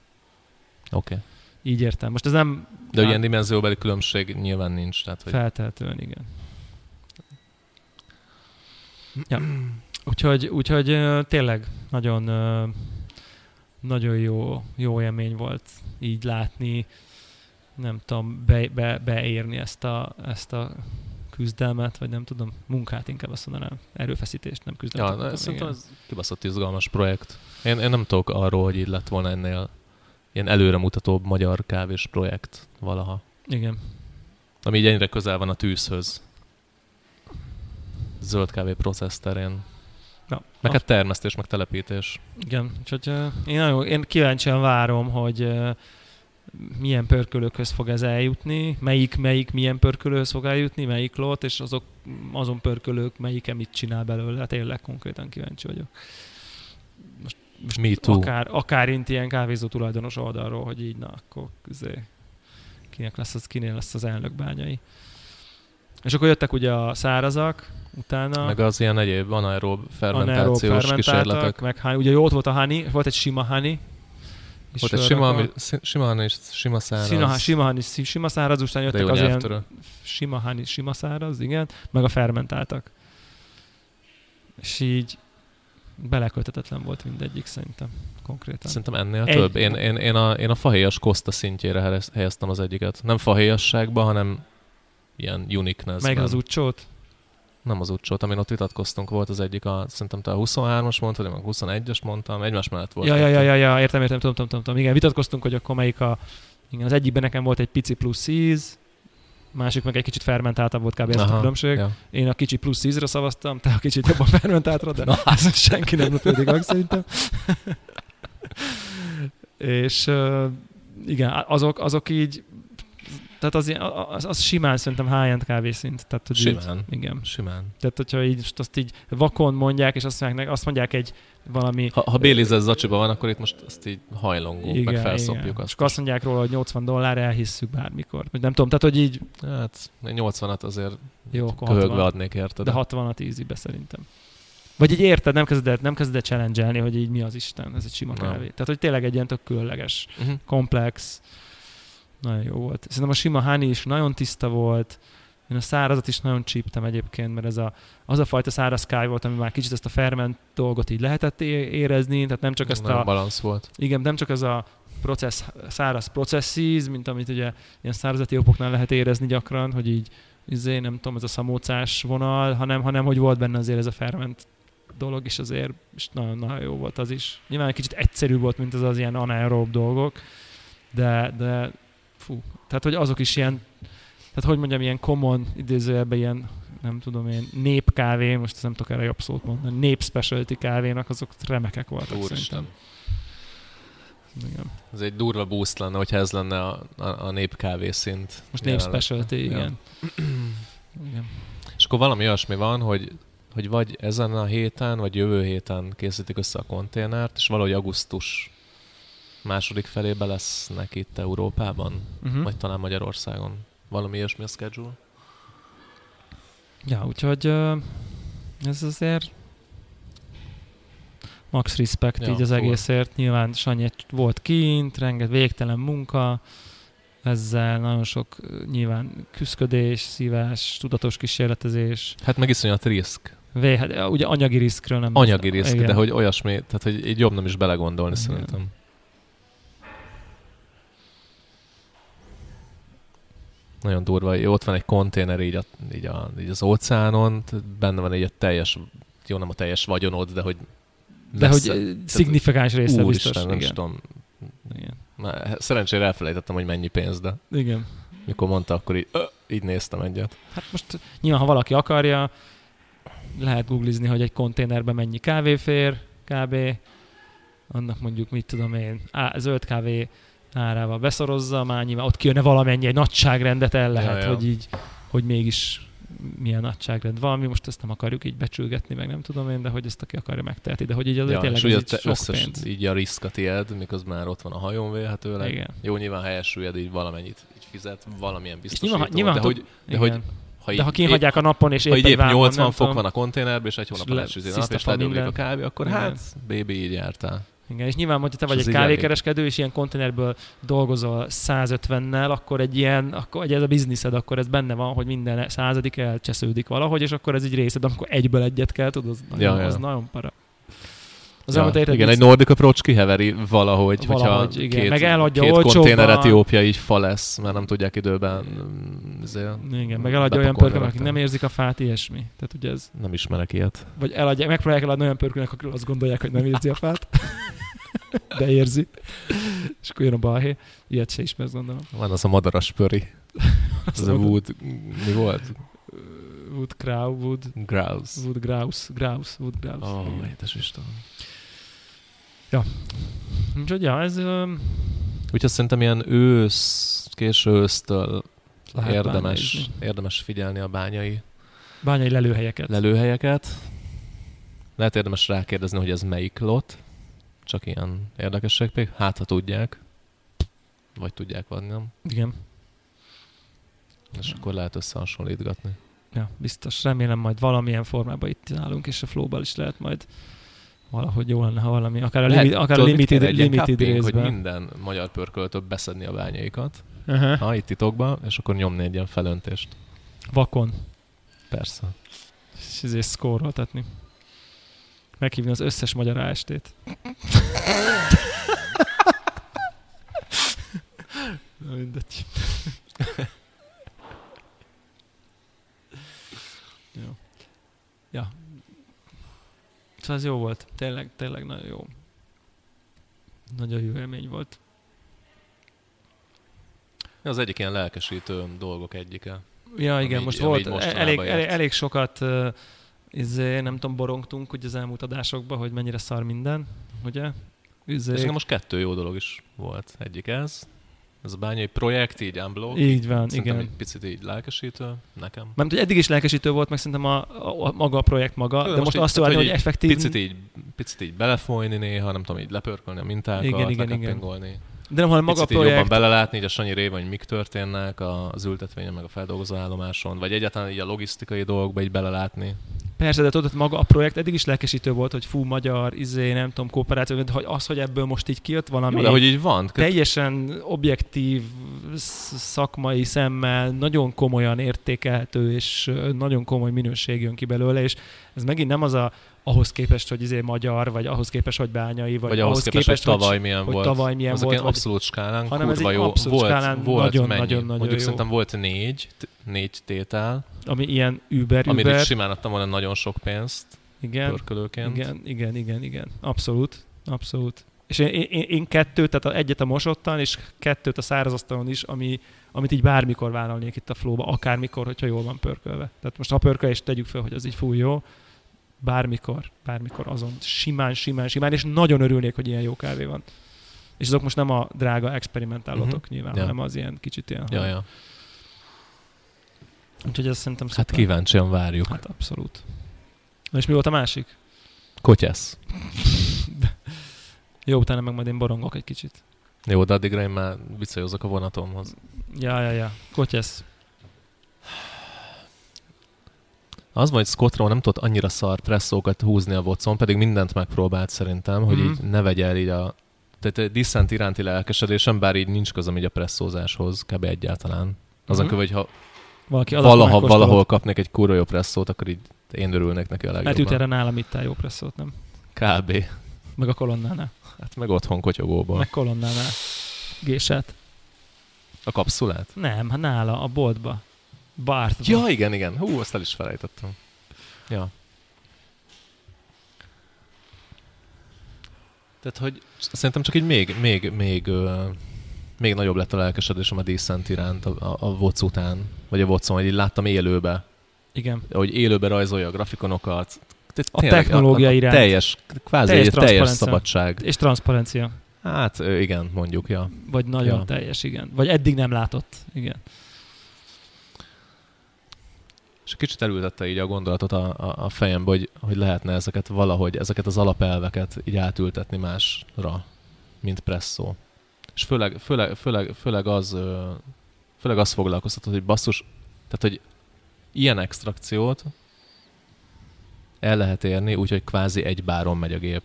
Okay. Így értem. Most ez nem... De hát, ilyen dimenzióbeli különbség nyilván nincs. Tehát, hogy... Feltehetően, igen. Ja. Úgyhogy, úgyhogy tényleg nagyon, nagyon jó, jó élmény volt így látni, nem tudom, be, be, beérni ezt a, ezt a küzdelmet, vagy nem tudom, munkát inkább azt mondanám, erőfeszítést, nem küzdelmet. Ja, szerintem ez kibaszott izgalmas projekt. Én, én nem tudok arról, hogy így lett volna ennél ilyen előremutatóbb magyar kávés projekt valaha. Igen. Ami így ennyire közel van a tűzhöz zöld kávé processz terén. Ja. Meg hát termesztés, meg telepítés. Igen, úgyhogy uh, én, nagyon, én kíváncsian várom, hogy uh, milyen pörkölőkhöz fog ez eljutni, melyik, melyik milyen pörkölőhöz fog eljutni, melyik lot, és azok, azon pörkölők melyike mit csinál belőle. Hát tényleg konkrétan kíváncsi vagyok. Most, most Me too. Akár, akár int ilyen kávézó tulajdonos oldalról, hogy így, na, akkor közé, kinek lesz az, kinél lesz az elnök bányai. És akkor jöttek ugye a szárazak, utána. Meg az ilyen egyéb anaerob fermentációs kísérletek. Meg ugye jó ott volt a honey, volt egy sima honey, volt egy sima, ami, sima és sima száraz. Sima, sima honey, sima száraz, utána jöttek az ilyen sima honey, sima száraz, igen, meg a fermentáltak. És így belekötetetlen volt mindegyik szerintem konkrétan. Szerintem ennél egy... több. Én, én, én, a, én a fahéjas koszta szintjére helyeztem az egyiket. Nem fahéjasságban, hanem ilyen uniqueness Meg az utcsót? Nem az utcsót, amin ott vitatkoztunk, volt az egyik, a, szerintem te a 23-as mondtad, én meg 21-es mondtam, egymás mellett volt. Ja, ja, ja, ja, ja, értem, értem, tudom, tudom, tudom, Igen, vitatkoztunk, hogy akkor melyik a... Igen, az egyikben nekem volt egy pici plusz 10, másik meg egy kicsit fermentáltabb volt kb. ez a különbség. Ja. Én a kicsi plusz 10-re szavaztam, te a kicsit jobban fermentáltra, de Na. ez senki nem lepődik meg szerintem. és uh, igen, azok, azok így tehát az, az, az simán szerintem high-end kávészint. Tehát, hogy simán. Így, igen. Simán. Tehát, hogyha így, most azt így vakon mondják, és azt mondják, azt mondják egy valami... Ha, ha Bélizes zacsiba van, akkor itt most azt így hajlongunk, igen, meg felszopjuk igen. azt. És azt mondják róla, hogy 80 dollár, elhisszük bármikor. Nem tudom, tehát, hogy így... Hát 80-at azért Jó, köhögve adnék érted. De 60-at easy-be szerintem. Vagy így érted, nem kezded, nem kezded challenge hogy így mi az Isten, ez egy sima kávé. Tehát, hogy tényleg egy ilyen tök különleges, uh-huh. komplex, nagyon jó volt. Szerintem a sima Hani is nagyon tiszta volt, Én a szárazat is nagyon csíptem egyébként, mert ez a, az a fajta száraz kávé volt, ami már kicsit ezt a ferment dolgot így lehetett érezni, tehát nem csak ezt Nagyon a, balansz volt. igen, nem csak ez a processz, száraz processzíz, mint amit ugye ilyen szárazati opoknál lehet érezni gyakran, hogy így izé, nem tudom, ez a szamócás vonal, hanem, hanem hogy volt benne azért ez a ferment dolog is azért, és nagyon-nagyon jó volt az is. Nyilván egy kicsit egyszerűbb volt, mint az az ilyen anaerób dolgok, de, de fú, tehát hogy azok is ilyen, tehát hogy mondjam, ilyen common, idézőjelben ilyen, nem tudom én, népkávé, most nem tudok erre jobb szót mondani, nép specialty kávénak, azok remekek voltak Úristen. szerintem. Igen. Ez egy durva boost lenne, hogyha ez lenne a, a, a népkávé szint. Most nép jelenleg. specialty, igen. igen. És akkor valami olyasmi van, hogy, hogy vagy ezen a héten, vagy jövő héten készítik össze a konténert, és valahogy augusztus második felébe lesznek itt Európában, Uh-huh. vagy talán Magyarországon. Valami ilyesmi a schedule. Ja, úgyhogy ez azért max respect Ja, így az full. egészért. Nyilván Sanyi volt kint, renget végtelen munka, ezzel nagyon sok nyilván küszködés, szívás, tudatos kísérletezés. Hát meg iszonyat risk. Vé, hát, ugye anyagi riskről nem Anyagi risk, de hogy olyasmi, tehát hogy így jobb nem is belegondolni Igen. szerintem. Nagyon durva, hogy ott van egy konténer így, a, így, a, így az óceánon, benne van egy a teljes, jó nem a teljes vagyonod, de hogy De hogy messze- ö, szignifikáns része biztos. nem igen. tudom. Igen. Már szerencsére elfelejtettem, hogy mennyi pénz, de igen. mikor mondta, akkor így, ö, így néztem egyet. Hát most nyilván, ha valaki akarja, lehet googlizni, hogy egy konténerben mennyi kávé fér, kb. Annak mondjuk, mit tudom én, á, zöld kávé árával beszorozza, már nyilván ott kijönne valamennyi, egy nagyságrendet el lehet, Ja, ja. hogy így, hogy mégis milyen nagyságrend van. Mi most ezt nem akarjuk így becsülgetni, meg nem tudom én, de hogy ezt aki akarja megteheti, de hogy így azért Ja, tényleg és ugye így sok összes pénz. így a risk a tied, miközben már ott van a hajón vélhetőleg. Igen. Jó, nyilván ha elsüllyed, így valamennyit így fizet, valamilyen biztosító, nyilván, nyilván de, hogy, de hogy ha de ha kihagyják a napon, és épp, ha épp így egy épp vágón, 80 nem fok van a konténerben, és egy hónap le- elsüzi a nap, és ledoblik a kávé, akkor hát, baby, így jártál. Igen, és nyilván, hogyha te vagy egy így elég. kávékereskedő, és ilyen konténerből dolgozol 150-nel, akkor egy ilyen, akkor egy ez a bizniszed, akkor ez benne van, hogy minden századik elcsesződik valahogy, és akkor ez így részed, amikor egyből egyet kell, tudod, az, nagyon, Ja, ja. az nagyon para. Az Ja, érted, igen, egy Nordic approach kiheveri valahogy, Valahogy, hogyha igen. két, Meg eladja két konténer Etiópia így fa lesz, mert nem tudják időben mm, azért igen, meg eladja olyan pörkölnek, akik nem érzik a fát, ilyesmi. Tehát ugye ez, Nem ismerek ilyet. vagy eladják, megpróbálják eladni olyan pörkölnek, akik azt gondolják, hogy nem érzi a fát, de érzi. És akkor jön a balhé. Ilyet se ismersz, gondolom. Van az a madaras pöri. Az a wood, mi volt? Wood Crow, Wood, Grouse. Wood Grouse, Grouse, Wood Grouse. Ó, oh, édes Istenem. Úgyhogy ja, ez öm, Úgyhogy szerintem ilyen ősz, késő ősztől lehet érdemes, bányozni. érdemes figyelni a bányai Bányai lelőhelyeket. lelőhelyeket. Lehet érdemes rákérdezni, hogy ez melyik lot. Csak ilyen érdekesség még. Hát, ha tudják. Vagy tudják, vagy nem. Igen. És akkor lehet összehasonlítgatni. Ja, biztos. Remélem majd valamilyen formában itt állunk, és a flowbal is lehet majd valahogy jó lenne, ha valami, akár a, Lehet, limi, akár a tudod, mit limited? Egy limited cupping, részben. hogy minden magyar pörköltől beszedni a bányaikat. Uh-huh. Ha itt titokba, és akkor nyomni egy ilyen felöntést. Vakon. Persze. És ezért szkóroltatni. Meghívni az összes magyar AST-t. Na mindegy. jó. Ja. Szóval ez jó volt. Tényleg, tényleg nagyon jó. Nagyon jó élmény volt. Az egyik ilyen lelkesítő dolgok egyike. Ja, igen, Ami most ami volt, mostanában elég, elég, elég sokat izé, nem tudom, borongtunk ugye az elmúlt adásokban, hogy mennyire szar minden, ugye? És Izé, nekem most kettő jó dolog is volt. Egyik ez, ez a bányai projekt, így unblock. így van, Szerintem igen. egy picit így lelkesítő nekem. Mert hogy eddig is lelkesítő volt, meg szerintem a, a, a maga a projekt maga, de, de most, most így- azt várni, hogy hogy effektív... Picit így, picit így belefolyni néha, nem tudom, így lepörkölni a mintákat, Igen, igen, igen. De nem, hanem maga a így jobban projekt... belelátni, így a Sanyi réven, hogy mik történnek az ültetvényen, meg a feldolgozó állomáson, vagy egyáltalán így a logisztikai dolgokba így belelátni. Persze, de tudod, maga a projekt eddig is lelkesítő volt, hogy fú, magyar, izé, nem tudom, kooperáció, de hogy az, hogy ebből most így kijött valami Jó, de hogy így van. teljesen objektív, sz- szakmai szemmel, nagyon komolyan értékelhető, és nagyon komoly minőség jön ki belőle, és ez megint nem az a ahhoz képest, hogy izé magyar, vagy ahhoz képest, hogy bányai, vagy, Vagy ahhoz képest, hogy tavaly milyen hogy volt. tavaly milyen Azok volt, ilyen abszolút skálán hanem ez kurva egy jó. abszolút volt, skálán volt nagyon, mennyi? nagyon, nagyon Mondjuk jó. szerintem volt négy, négy tétel, ami ilyen Uber, amire Uber, simán adtam volna nagyon sok pénzt igen, pörkölőként. igen, igen, igen, igen, abszolút, abszolút. És én, én, én kettőt, tehát egyet a mosottan, és kettőt a szárazasztalon is, ami, amit így bármikor vállalnék itt a flóba, akármikor, hogyha jól van pörkölve. Tehát most ha pörköl, és tegyük fel, hogy az így fúj jó, bármikor, bármikor azon simán, simán, simán, és nagyon örülnék, hogy ilyen jó kávé van. És azok most nem a drága experimentálotok uh-huh. nyilván, Ja. hanem az ilyen kicsit ilyen. Ja, ja. Úgyhogy ez szerintem Hát szuper. kíváncsian várjuk. Hát abszolút. Na és mi volt a másik? Kotyesz. Jó, utána meg majd én borongok egy kicsit. Jó, de addigra én már visszajozok a vonatomhoz. Ja, ja, ja. Kotyesz. Az van, hogy Scott Rowe nem tudott annyira szar presszókat húzni a vocon, pedig mindent megpróbált szerintem, hogy Mhm. így ne vegye el így a tehát a Dissent iránti lelkesedésem, bár így nincs közöm így a presszózáshoz, kb. egyáltalán. Azon Mhm. kívül, hogy ha Valaki valaha, valahol kapnék egy kurva jó presszót, akkor így én örülnék neki a Lehet legjobban. erre nálam itt jó presszót, nem? Kb. Meg a kolonnánál. Hát meg otthon kotyogóból. Meg kolonnánál. Gésát. A kapszulát? Nem, hát nála, a boltba. Bártba. Ja, igen, igen. Hú, azt el is felejtettem. Ja. Tehát, hogy szerintem csak így még, még, még, még nagyobb lett a lelkesedésem a Decent iránt a, a, a Voc után, vagy a Vocon, hogy így láttam élőbe, Igen. hogy élőbe rajzolja a grafikonokat. Tehát A tényleg technológia a, a iránt. Teljes, kvázi Teljes teljes, teljes szabadság. És transzparencia. Hát igen, mondjuk, ja. Vagy nagyon Ja. teljes, igen. Vagy eddig nem látott. Igen. És kicsit elültette így a gondolatot a, a, a fejembe, hogy, hogy lehetne ezeket valahogy, ezeket az alapelveket így átültetni másra, mint presszó. És főleg, főleg, főleg, főleg az, főleg az foglalkoztatott, hogy basszus, tehát, hogy ilyen extrakciót el lehet érni, úgyhogy kvázi egy báron megy a gép.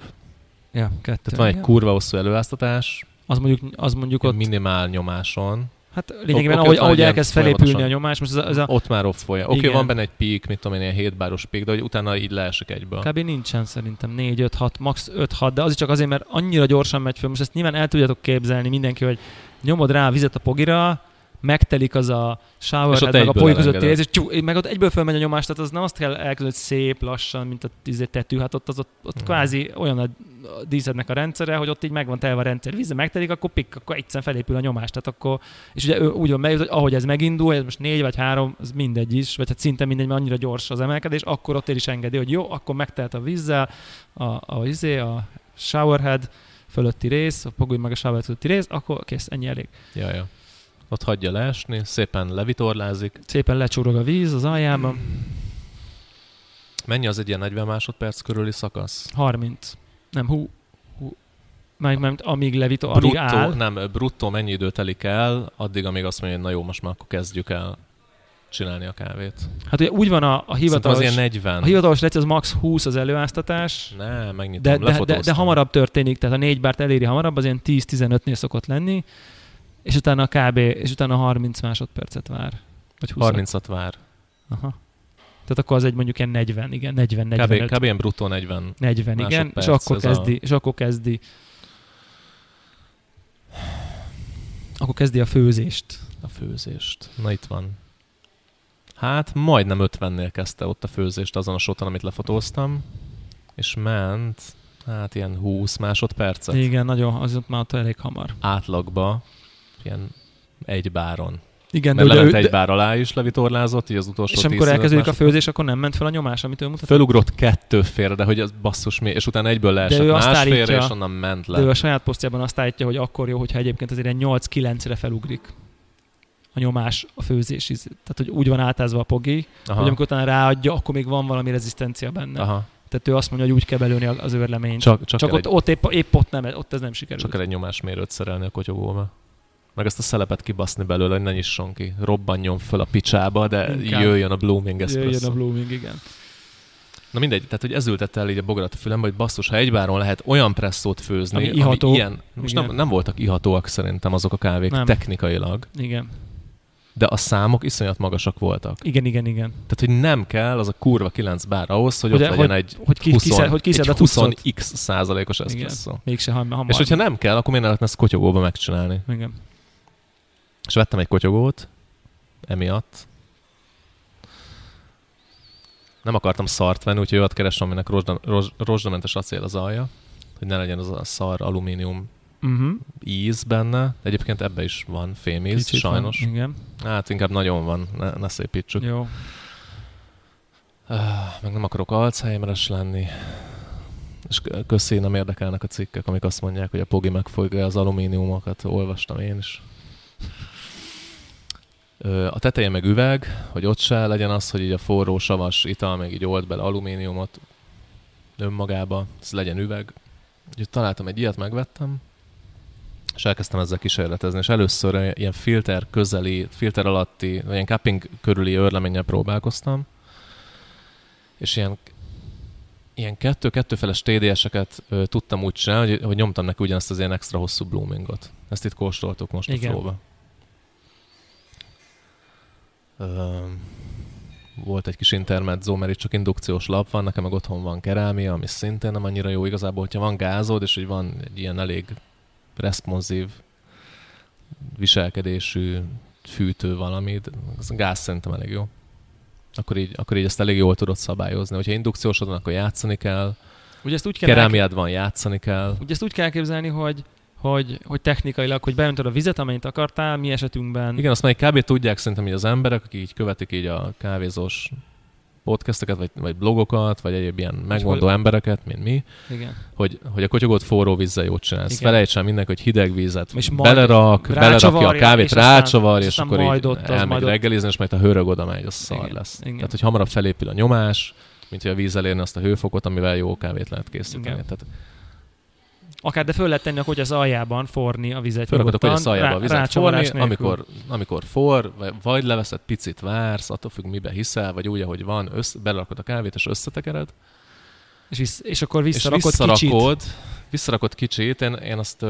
Ja, kettő. Tehát van egy igen. kurva hosszú előáztatás, Az mondjuk, az mondjuk ott, minimál nyomáson, hát lényegében oké, ahogy, ott ahogy elkezd felépülni a nyomás, most ez a, ez a ott már off folyam. Oké, Igen. van benne egy pík, mit tudom én, ilyen 7 báros pík, de hogy utána így leesik egyből. Kb. nincsen szerintem 4, 5, 6, max 5, 6, de az is csak azért, mert annyira gyorsan megy föl. Most ezt nyilván el tudjátok képzelni mindenki, hogy nyomod rá a vizet a pogira, megtelik az a shower head, meg a poly közötti rész, és meg ott egyből fölmegy a nyomás, tehát az nem azt kell elkezdeni, hogy szép, lassan, mint a tízé tetű, hát ott, az, ott, ott Mhm. kvázi olyan a díszednek a rendszere, hogy ott így megvan telve a rendszer, vízzel megtelik, akkor pik, akkor egyszer felépül a nyomás, tehát akkor, és ugye ő úgy van bejut, hogy ahogy ez megindul, ez most négy vagy három, az mindegy is, vagy hát szinte mindegy, mert annyira gyors az emelkedés, akkor ott él is engedi, hogy jó, akkor megtelt a vízzel, a, a, izé, a showerhead fölötti rész, a poguly meg a showerhead fölötti rész, akkor kész, ennyi elég. Ja, ja. Ott hagyja leesni, szépen levitorlázik. Szépen lecsurog a víz az aljában, Mennyi az egy ilyen 40 másodperc körüli szakasz? 30, nem, hú, hú meg, meg, amíg levito, amíg Bruttó, áll, nem, bruttó mennyi idő telik el, addig, amíg azt mondja, hogy na jó, most már akkor kezdjük el csinálni a kávét. hát ugye úgy van a, a Szerintem az hivatalos, ilyen 40. a hivatalos leci az max 20 az előáztatás, Ne, megnyitom, de, de, de, de hamarabb történik, tehát a 4 bárt eléri hamarabb, az ilyen 10-15-nél szokott lenni, és utána kb. és utána 30 másodpercet vár. Vagy 20 30-at vár. Aha. Tehát akkor az egy mondjuk ilyen 40, igen, 40, Kb, 45, kb. ilyen bruttó 40. 40, igen, és akkor ez a- kezdi, és akkor kezdi akkor kezdi a főzést. A főzést. Na itt van. Hát majdnem 50-nél kezdte ott a főzést azon a soton, amit lefotóztam. És ment, hát ilyen 20 másodpercet. Igen, nagyon, az ott már ott elég hamar. Átlagba ilyen egy báron. Igen, Mert de, lement ő, egy de, bár alá is levittorlázott, így az utolsó és amikor 10-15 elkezdődik a főzés, akkor nem ment fel a nyomás, amit ő mutat. Fölugrott kettő félre, de hogy az basszus mi, és utána egyből leesett ő azt másfélre, állítja- és onnan ment De ő le. a saját posztjában azt állítja, hogy akkor jó, hogyha egyébként azért ilyen 8-9-re felugrik a nyomás, a főzés. Tehát, hogy úgy van átázva a pogi, Aha. hogy amikor utána ráadja, akkor még van valami rezisztencia benne. Aha. Tehát ő azt mondja, hogy úgy kell belőni az őrleményt. Csak, csak, Csak ott, egy, ott épp, épp, ott, nem, ott ez nem sikerült. csak kell egy nyomásmérőt szerelni a kotyogóba. Meg ezt a szelepet kibaszni belőle, hogy ne nyisson ki. Robbanjon föl a picsába, de Inkább. jöjjön a blooming espresso. Jöjjön a blooming, igen. Na mindegy, tehát hogy ez ültette el így a bogarat a fülembe, hogy basszus, ha egybáron lehet olyan presszót főzni, Ami iható. ilyen, most nem, Igen. nem, voltak ihatóak szerintem azok a kávék Nem. technikailag, Igen. de a számok iszonyat magasak voltak. Igen, igen, igen. Tehát, hogy nem kell az a kurva 9 bár ahhoz, hogy, Hogy- ott legyen egy Hogy, ki, 20, kiszed, hogy kiszed egy cuccot. 20x százalékos Igen. espresso. Mégse hamar. És hogyha nem kell, akkor miért ne lehetne ezt kotyogóba megcsinálni? Igen. És vettem egy kotyogót, emiatt. Nem akartam szart venni, úgyhogy olyat keresem, aminek rozsda, rozs, rozsdamentes acél az alja, hogy ne legyen az a szar alumínium Uh-huh. íz benne. Egyébként ebbe is van fémíz, Kicsit sajnos. Van. Igen. Hát inkább nagyon van, ne, ne szépítsük. Jó. Meg nem akarok Alzheimeres lenni. És köszi, nem érdekelnek a cikkek, amik azt mondják, hogy a Pogi megfogja az alumíniumokat. Olvastam én is. A teteje meg üveg, hogy ott se legyen az, hogy így a forró, savas ital még így old bele alumíniumot önmagába, ez legyen üveg. Úgyhogy találtam egy ilyet, megvettem, és elkezdtem ezzel kísérletezni, és először ilyen filter közeli, filter alatti, vagy ilyen cupping körüli őrleménnyel próbálkoztam, és ilyen ilyen kettő-kettőfeles TDS-eket ö, tudtam úgy csinálni, hogy, hogy nyomtam neki ugyanazt az ilyen extra hosszú bloomingot. Ezt itt kóstoltuk most Igen. a flóba. Volt egy kis intermezzo, mert itt csak indukciós lap van, nekem meg otthon van kerámia, ami szintén nem annyira jó igazából, hogyha van gázod, és hogy van egy ilyen elég responsív viselkedésű fűtő valami, az gáz szerintem elég jó. Akkor így, akkor így ezt elég jól tudod szabályozni. Hogyha indukciósod van, akkor játszani kell, Ugye ezt úgy kell, elke- kerámiád van, játszani kell. ugye ezt úgy kell elképzelni, hogy, hogy, hogy technikailag, hogy beöntöd a vizet, amennyit akartál, mi esetünkben. Igen, azt már kb. tudják szerintem így az emberek, akik így követik így a kávézós podcasteket, vagy, vagy blogokat, vagy egyéb ilyen megmondó hogy- embereket, mint mi, Igen. hogy, hogy a kotyogót forró vízzel jót csinálsz. Igen. Felejts el mindenki, hogy hideg vízet És belerak, belerakja a kávét, és rácsavar, és és, akkor így ott elmegy majd reggelizni, és majd a hőrög oda megy, az szar Igen, lesz. igen. Tehát, hogy hamarabb felépül a nyomás, mint hogy a víz elérni azt a hőfokot, amivel jó kávét lehet készíteni. Igen. Tehát Akár, de föl lehet tenni, hogy az aljában forni a vizet. A nyugodtan, hogy a szajába a rá- vizet rácsavarás forni, amikor, amikor for, vagy- vagy leveszed, picit vársz, attól függ, mibe hiszel, vagy úgy, ahogy van, össze, belerakod a kávét, és összetekered, És, vissz, és akkor és visszarakod visszarakod, kicsit. visszarakod kicsit, én, én azt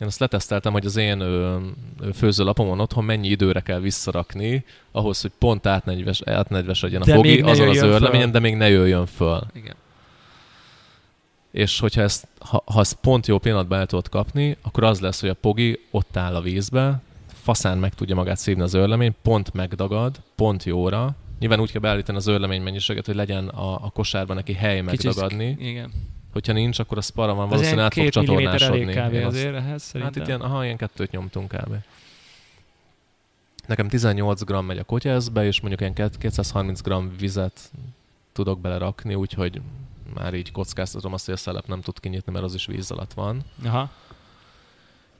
én azt leteszteltem, hogy az én főzőlapomon otthon mennyi időre kell visszarakni, ahhoz, hogy pont átnegyves, átnegyves legyen a De fogi, azon az őrleményen, de még ne jöjjön föl. Igen. És hogyha ezt, ha, ha ezt pont jó pillanatban el tudod kapni, akkor az lesz, hogy a pogi ott áll a vízbe, faszán meg tudja magát szívni az őrlemény, pont megdagad, pont jóra. Nyilván úgy kell beállítani az őrlemény mennyiséget, hogy legyen a, a kosárban neki hely Kicsit- megdagadni. Igen. Hogyha nincs, akkor a spara van, valószínűleg át fog elég csatornásodni. Én azt- azért ehhez szerintem. Hát itt ilyen, aha, ilyen kettőt nyomtunk kb. Nekem 18 g megy a kotyászbe, és mondjuk ilyen 230 g vizet tudok belerakni, úgyhogy már így kockáztatom azt, hogy a szelep nem tud kinyitni, mert az is víz alatt van. Aha.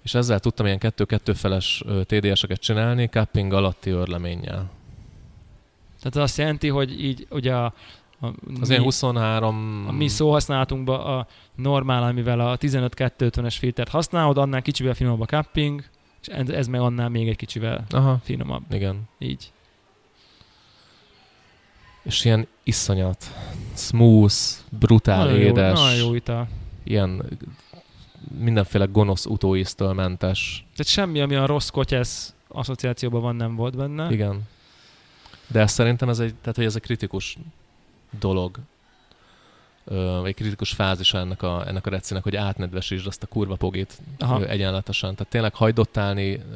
És ezzel tudtam ilyen kettő-kettő feles TDS-eket csinálni, cupping alatti örleménnyel. Tehát az azt jelenti, hogy így ugye a, a, Az mi, ilyen 23... a mi szóhasználatunkban a normál, amivel a 15-250-es filtert használod, annál kicsivel finomabb a cupping, és ez, ez meg annál még egy kicsivel Aha, finomabb. igen. Így. És ilyen iszonyat, smooth, brutál, Nagyon jó, édes, nagyon jó ital. ilyen mindenféle gonosz utóíztől mentes. Tehát semmi, ami a rossz kotyesz asszociációban van, nem volt benne. Igen. De ez szerintem ez egy, tehát, hogy ez egy kritikus dolog. Ö, egy kritikus fázis ennek a, ennek a recinek, hogy átnedvesítsd azt a kurva pogit Aha. ö, egyenletesen. Tehát tényleg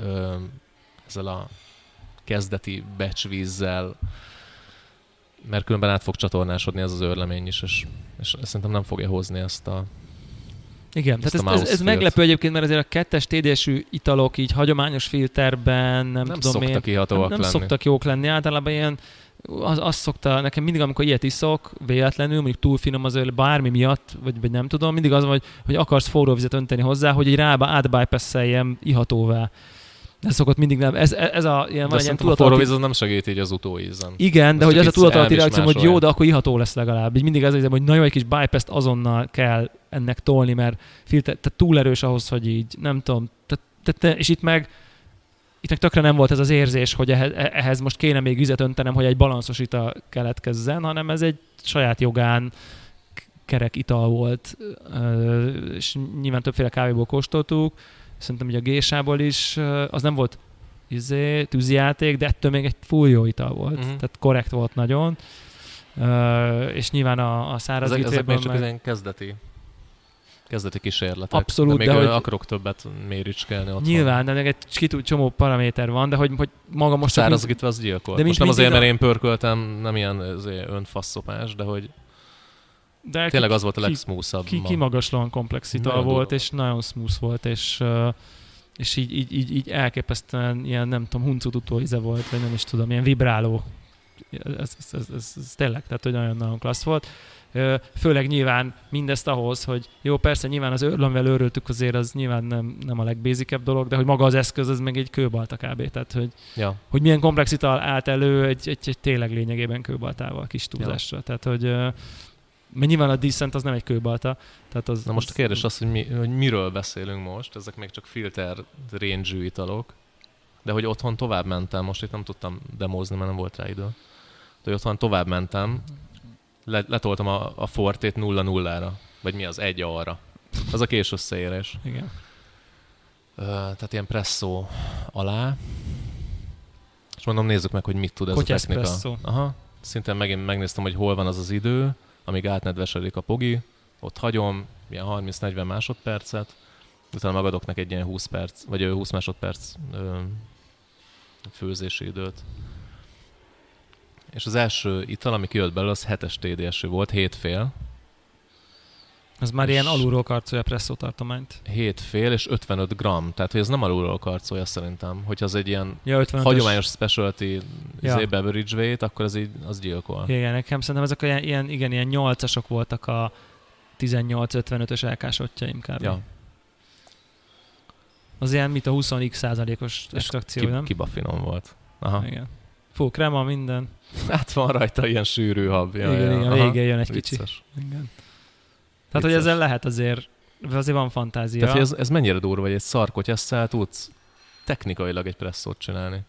ö, ezzel a kezdeti becsvízzel, mert különben át fog csatornásodni ez az őrlemény is, és, és szerintem nem fogja hozni ezt a... Igen, Ezt tehát ez, ez, ez meglepő egyébként, mert azért a kettes TDS-ű italok így hagyományos filterben, nem, Nem, tudom én, nem, nem lenni. szoktak jók lenni. Általában ilyen, az, az szokta, nekem mindig, amikor ilyet iszok, véletlenül, mondjuk túl finom az öl, bármi miatt, vagy, vagy nem tudom, mindig az van, hogy, hogy akarsz forró vizet önteni hozzá, hogy egy rába átbypasszeljem ihatóvá. Ez szokott mindig nem, ez, ez a ilyen, De van egy ilyen szerintem a forró tudatalatti víz az nem segít így az utóízen. igen, de Azt hogy ez a tudatalatti reakció, hogy jó, de akkor iható lesz legalább. Így mindig ez érzem, hogy nagyon egy kis bypass-t azonnal kell ennek tolni, mert filter, tehát túl erős ahhoz, hogy így, nem tudom, tehát, tehát, és itt meg itt meg tökre nem volt ez az érzés, hogy ehhez, ehhez most kéne még vizet öntenem, hogy egy balanszos ital keletkezzen, hanem ez egy saját jogán kerek ital volt, és nyilván többféle kávéból kóstoltuk, szerintem ugye a gésából is, az nem volt izé, tűzijáték, de ettől még egy full jó ital volt, uh-huh. tehát korrekt volt nagyon. Uh, és nyilván a, a száraz ezek, ezek még csak meg... ilyen kezdeti kezdeti kísérletek. Abszolút, de, még de hogy... akarok többet méricskelni ott Nyilván, de meg egy csomó paraméter van, de hogy, hogy maga most... Szárazgítva az gyilkol. De most nem azért, mert én pörköltem, nem ilyen önfasszopás, de hogy de tényleg az volt a legsmoothabb. Ki, ki, kimagaslóan komplexita volt, és nagyon smooth volt, és és így, így, így, így elképesztően ilyen, nem tudom, huncut íze volt, vagy nem is tudom, ilyen vibráló. Ez, ez, ez, ez, ez tényleg, tehát hogy nagyon-nagyon klassz volt. Főleg nyilván mindezt ahhoz, hogy jó, persze nyilván az őr, amivel őröltük azért az nyilván nem, nem a legbézikebb dolog, de hogy maga az eszköz az meg egy kőbalta kb. Tehát, hogy, ja. hogy milyen komplexitál állt elő egy, egy, egy tényleg lényegében kőbaltával kis túlzásra. Ja. Tehát, hogy mert nyilván a Decent az nem egy kőbalta. Tehát az, Na most a kérdés az, hogy, mi, hogy miről beszélünk most, ezek még csak filter range italok, de hogy otthon tovább mentem, most itt nem tudtam demozni, mert nem volt rá idő. De hogy otthon tovább mentem, le, letoltam a, a Fortét 0-0-ra, vagy mi az, egy arra. Az a kés összeérés. Igen. Uh, tehát ilyen presszó alá. És mondom, nézzük meg, hogy mit tud ez Kotyász a technika. Presszó. Aha. Szintén megint megnéztem, hogy hol van az az idő, amíg átnedvesedik a pogi. Ott hagyom, ilyen 30-40 másodpercet, utána magadok neki egy ilyen 20 perc, vagy 20 másodperc ö, főzési időt. És az első ital, ami kijött belőle, az 7-es TDS volt, 7 fél. Ez már ilyen alulról karcolja presszó tartományt. 7 fél és 55 gram, tehát hogy ez nem alulról karcolja szerintem. Hogyha az egy ilyen ja, hagyományos specialty ja. Izé, beverage weight, akkor az így az gyilkol. Igen, nekem szerintem ezek ilyen, ilyen igen, ilyen 8-asok voltak a 18-55-ös elkásottjaim kb. Ja. Az ilyen, mint a 20x százalékos extrakció, ki, nem? Kiba finom volt. Aha. Igen. Fú, krema, minden. Hát van rajta ilyen sűrű hab. Ja, igen, ja. igen, végén jön egy Vicces. kicsi. Igen. Vicces. hogy ezzel lehet azért, azért van fantázia. Tehát, ez, ez mennyire durva, hogy egy szarkotyasszal tudsz technikailag egy presszót csinálni.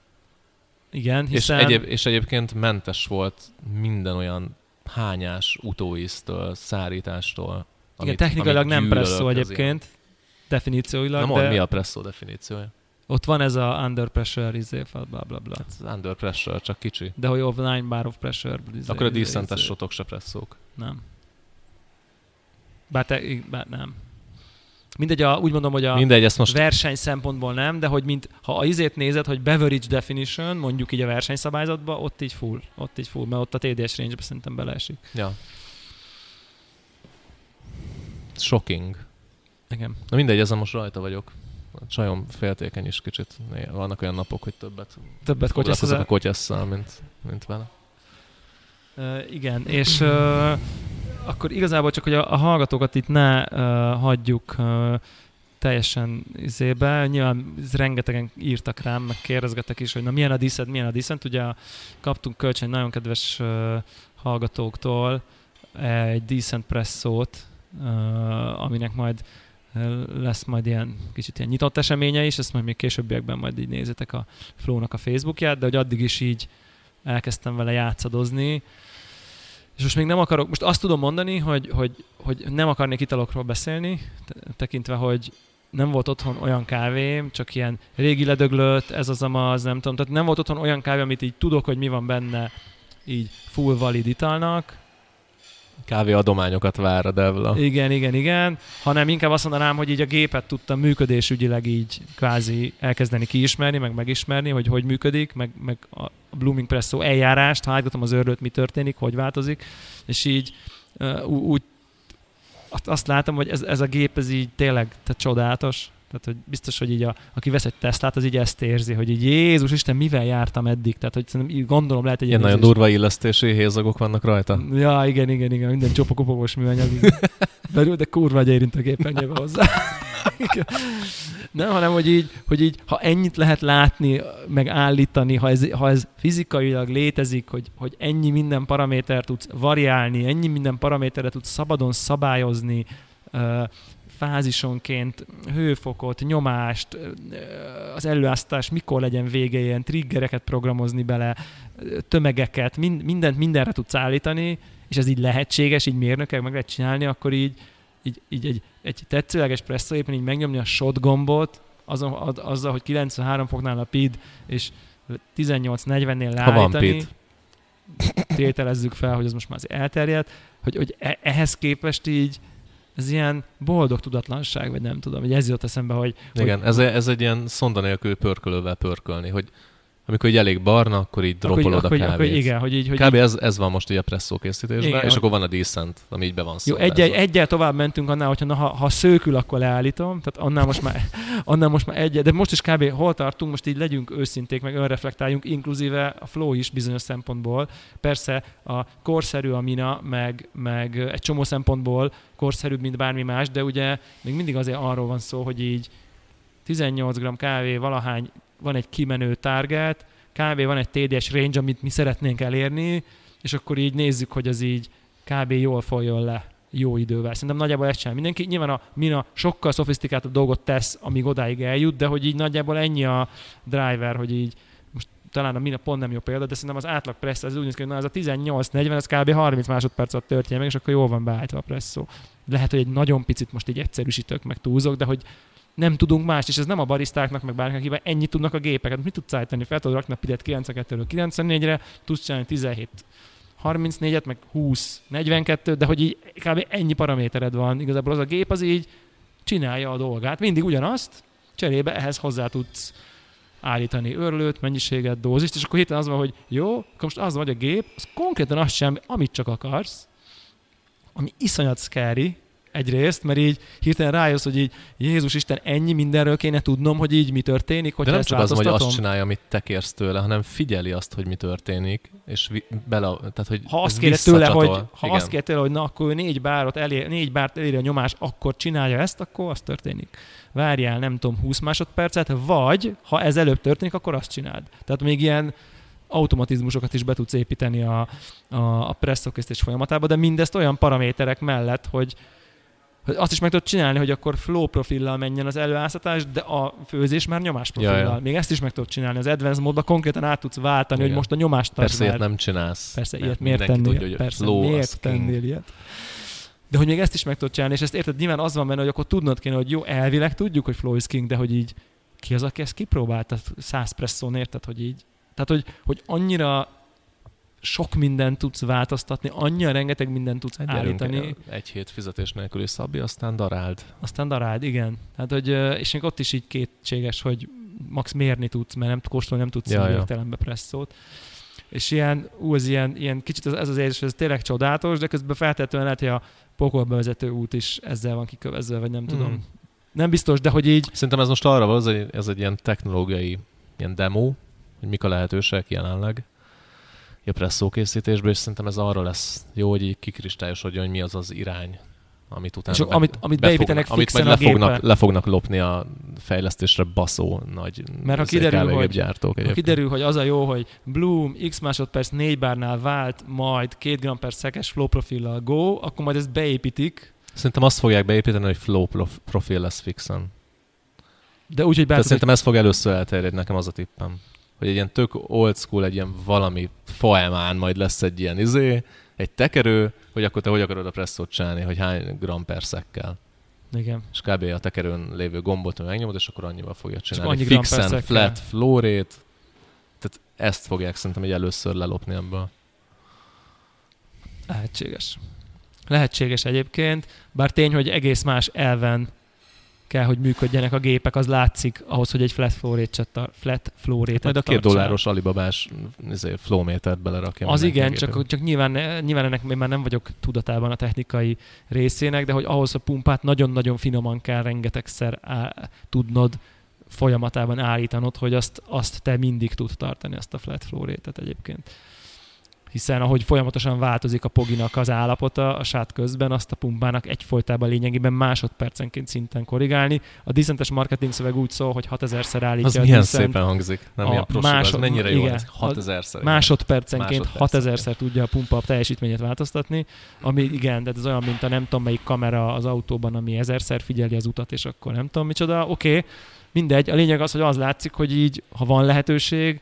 Igen, hiszen... És, egyéb, és egyébként mentes volt minden olyan hányás utóíztől, szárítástól. Igen, technikailag nem presszó egyébként, definícióilag. Nem de... mi a presszó definíciója? Ott van ez a under pressure, izé, bla bla bla. Hát under pressure, csak kicsi. De hogy of nine bar of pressure. Izé, Akkor a izé, decentes izé. sotok se presszók. Nem. Bár, te, bár nem. Mindegy, a, úgy mondom, hogy a Mindegy, ezt most... verseny szempontból nem, de hogy mint, ha a izét nézed, hogy beverage definition, mondjuk így a versenyszabályzatban, ott így full, ott így full, mert ott a TDS range-be szerintem beleesik. Ja. Shocking. Igen. Na mindegy, ezen most rajta vagyok a csajom féltékeny is kicsit. Vannak olyan napok, hogy többet, többet foglalkozok a kotyasszal, mint, mint vele. Uh, igen, és uh, akkor igazából csak, hogy a, a hallgatókat itt ne uh, hagyjuk uh, teljesen izébe. Nyilván rengetegen írtak rám, meg kérdezgetek is, hogy na milyen a diszed, milyen a diszent. Ugye kaptunk kölcsön nagyon kedves uh, hallgatóktól egy decent presszót, uh, aminek majd lesz majd ilyen kicsit ilyen nyitott eseménye is, ezt majd még későbbiekben majd így nézitek a Flow-nak a Facebookját, de hogy addig is így elkezdtem vele játszadozni, és most még nem akarok, most azt tudom mondani, hogy, hogy, hogy nem akarnék italokról beszélni, tekintve, hogy nem volt otthon olyan kávém, csak ilyen régi ledöglött, ez az amaz, nem tudom, tehát nem volt otthon olyan kávé, amit így tudok, hogy mi van benne, így full valid italnak, kávé adományokat vár a Devla. Igen, igen, igen. Hanem inkább azt mondanám, hogy így a gépet tudtam működésügyileg így kvázi elkezdeni kiismerni, meg megismerni, hogy hogy működik, meg, meg a Blooming Presso eljárást, ha az őrlőt, mi történik, hogy változik, és így úgy azt látom, hogy ez, ez a gép, ez így tényleg tehát csodálatos, tehát, hogy biztos, hogy így a, aki vesz egy Teslát, az így ezt érzi, hogy így Jézus Isten, mivel jártam eddig? Tehát, hogy szerintem így gondolom lehet egy ilyen nagyon durva illesztési hézagok vannak rajta. Ja, igen, igen, igen, minden csopakopogós műanyag. de, de kurva egy érint a képernyőbe hozzá. Nem, hanem hogy így, hogy így, ha ennyit lehet látni, meg állítani, ha ez, ha ez fizikailag létezik, hogy, hogy ennyi minden paraméter tudsz variálni, ennyi minden paraméterre tudsz szabadon szabályozni, fázisonként hőfokot, nyomást, az előáztás mikor legyen vége, ilyen triggereket programozni bele, tömegeket, mind, mindent mindenre tudsz állítani, és ez így lehetséges, így mérnökek meg lehet csinálni, akkor így, így, így egy, egy tetszőleges presszóéppen így megnyomni a shot gombot, azon, azzal, hogy 93 foknál a PID, és 18-40-nél leállítani. Tételezzük fel, hogy az most már az elterjedt, hogy, hogy e- ehhez képest így ez ilyen boldog tudatlanság, vagy nem tudom, hogy ez jött eszembe, hogy... Igen, hogy, ez, ez egy ilyen szonda nélkül pörkölővel pörkölni, hogy amikor így elég barna, akkor így dropolod akkor, a kávét. Akkor, igen, hogy így... Hogy Kb. így... Ez, ez van most így a presszó készítésben, igen, és hogy... akkor van a decent, ami így be van Jó, egy, egy, egyel tovább mentünk annál, hogyha na, ha, ha szőkül, akkor leállítom, tehát annál most már, annál most már egyet, de most is kb. hol tartunk, most így legyünk őszinték, meg önreflektáljunk, inkluzíve a flow is bizonyos szempontból. Persze a korszerű a mina, meg, meg egy csomó szempontból korszerűbb, mint bármi más, de ugye még mindig azért arról van szó, hogy így 18 g kávé valahány van egy kimenő target, kb. van egy TDS range, amit mi szeretnénk elérni, és akkor így nézzük, hogy az így kb. jól folyjon le jó idővel. Szerintem nagyjából ezt csinál mindenki. Nyilván a Mina sokkal szofisztikáltabb dolgot tesz, amíg odáig eljut, de hogy így nagyjából ennyi a driver, hogy így most talán a Mina pont nem jó példa, de szerintem az átlag pressz az úgy néz ki, hogy na, ez a 18-40, ez kb. 30 másodperc alatt történjen meg, és akkor jól van beállítva a presszó. Lehet, hogy egy nagyon picit most így egyszerűsítök, meg túlzok, de hogy nem tudunk más, és ez nem a barisztáknak, meg bárkinek, akivel ennyit tudnak a gépeket. Mit tudsz állítani? Fel tudod rakni a pidet 92-ről 94-re, tudsz csinálni 17 34-et, meg 20, 42, de hogy így kb. ennyi paramétered van. Igazából az a gép az így csinálja a dolgát. Mindig ugyanazt, cserébe ehhez hozzá tudsz állítani örlőt, mennyiséget, dózist, és akkor hirtelen az van, hogy jó, akkor most az vagy a gép, az konkrétan azt sem, amit csak akarsz, ami iszonyat scary, egyrészt, mert így hirtelen rájössz, hogy így Jézus Isten, ennyi mindenről kéne tudnom, hogy így mi történik, hogy De nem csak az, hogy azt csinálja, amit te kérsz tőle, hanem figyeli azt, hogy mi történik, és vi- bele, tehát, hogy ha azt kéred tőle, hogy, ha azt kéred tőle, hogy na, akkor ő négy bárat elér, négy bárt eléri a nyomás, akkor csinálja ezt, akkor az történik. Várjál, nem tudom, 20 másodpercet, vagy ha ez előbb történik, akkor azt csináld. Tehát még ilyen automatizmusokat is be tudsz építeni a, a, a folyamatába, de mindezt olyan paraméterek mellett, hogy, azt is meg tudod csinálni, hogy akkor flow profillal menjen az előáztatás, de a főzés már nyomás profillal. Ja, ja. Még ezt is meg tudod csinálni. Az advanced módban konkrétan át tudsz váltani, Igen. hogy most a nyomást Persze ilyet nem csinálsz. Persze, ilyet miért tennél? Tudja, hogy Persze, miért tennél ilyet? De hogy még ezt is meg tudod csinálni, és ezt érted, nyilván az van benne, hogy akkor tudnod kéne, hogy jó, elvileg tudjuk, hogy flow is king, de hogy így ki az, aki ezt kipróbálta 100 presszón, érted, hogy így. Tehát, hogy, hogy annyira sok mindent tudsz változtatni, annyira rengeteg mindent tudsz egy állítani. Egy hét fizetés nélküli szabbi, aztán daráld. Aztán daráld, igen. Hát, hogy, és még ott is így kétséges, hogy max mérni tudsz, mert nem kóstolni nem tudsz ja, értelembe presszót. És ilyen, ú, ez ilyen, ilyen kicsit ez, ez az érzés, ez tényleg csodálatos, de közben feltétlenül lehet, hogy a pokolba vezető út is ezzel van kikövezve, vagy nem hmm. tudom. Nem biztos, de hogy így... Szerintem ez most arra van, ez egy, ez egy ilyen technológiai ilyen demo, hogy mik a lehetőségek jelenleg presszó készítésből, és szerintem ez arra lesz jó, hogy így kikristályosodjon, hogy mi az az irány, amit utána... És amit, amit beépítenek amit majd le fognak, le fognak lopni a fejlesztésre baszó nagy Mert ha kiderül, hogy, gyártók ha kiderül, hogy az a jó, hogy Bloom x másodperc 4 bárnál vált, majd 2 gram per szekes flow profillal go, akkor majd ezt beépítik. Szerintem azt fogják beépíteni, hogy flow profil lesz fixen. De úgy, hogy Tehát szerintem ez fog először elterjedni, nekem az a tippem hogy egy ilyen tök old school, egy ilyen valami faemán majd lesz egy ilyen izé, egy tekerő, hogy akkor te hogy akarod a presszót csinálni, hogy hány gram per szekkel. Igen. És kb. a tekerőn lévő gombot megnyomod, és akkor annyival fogja csinálni. Annyi Fixen, flat, flow rate. Tehát ezt fogják szerintem egy először lelopni ebből. Lehetséges. Lehetséges egyébként, bár tény, hogy egész más elven kell, hogy működjenek a gépek, az látszik ahhoz, hogy egy flat flow rate flat flow rate Majd a két dolláros alibabás izé, flow métert belerakja. Az igen, csak, csak nyilván, nyilván ennek még már nem vagyok tudatában a technikai részének, de hogy ahhoz a pumpát nagyon-nagyon finoman kell rengetegszer á, tudnod folyamatában állítanod, hogy azt, azt te mindig tud tartani, azt a flat flow rate egyébként. Hiszen ahogy folyamatosan változik a poginak az állapota a sát közben, azt a pumpának egyfolytában lényegében másodpercenként szinten korrigálni. A Dissentes marketing szöveg úgy szól, hogy 6000-szer állítja Az a milyen Decent, szépen hangzik. Nem a ilyen prosok, másod- az mennyire jó igen, hangzik. 6000 szer. másodpercenként Másodpercenként. 6000-szer tudja a pumpa teljesítményét változtatni, ami igen, de ez olyan, mint a nem tudom melyik kamera az autóban, ami ezerszer figyeli az utat, és akkor nem tudom micsoda. Oké, okay, mindegy. A lényeg az, hogy az látszik, hogy így, ha van lehetőség,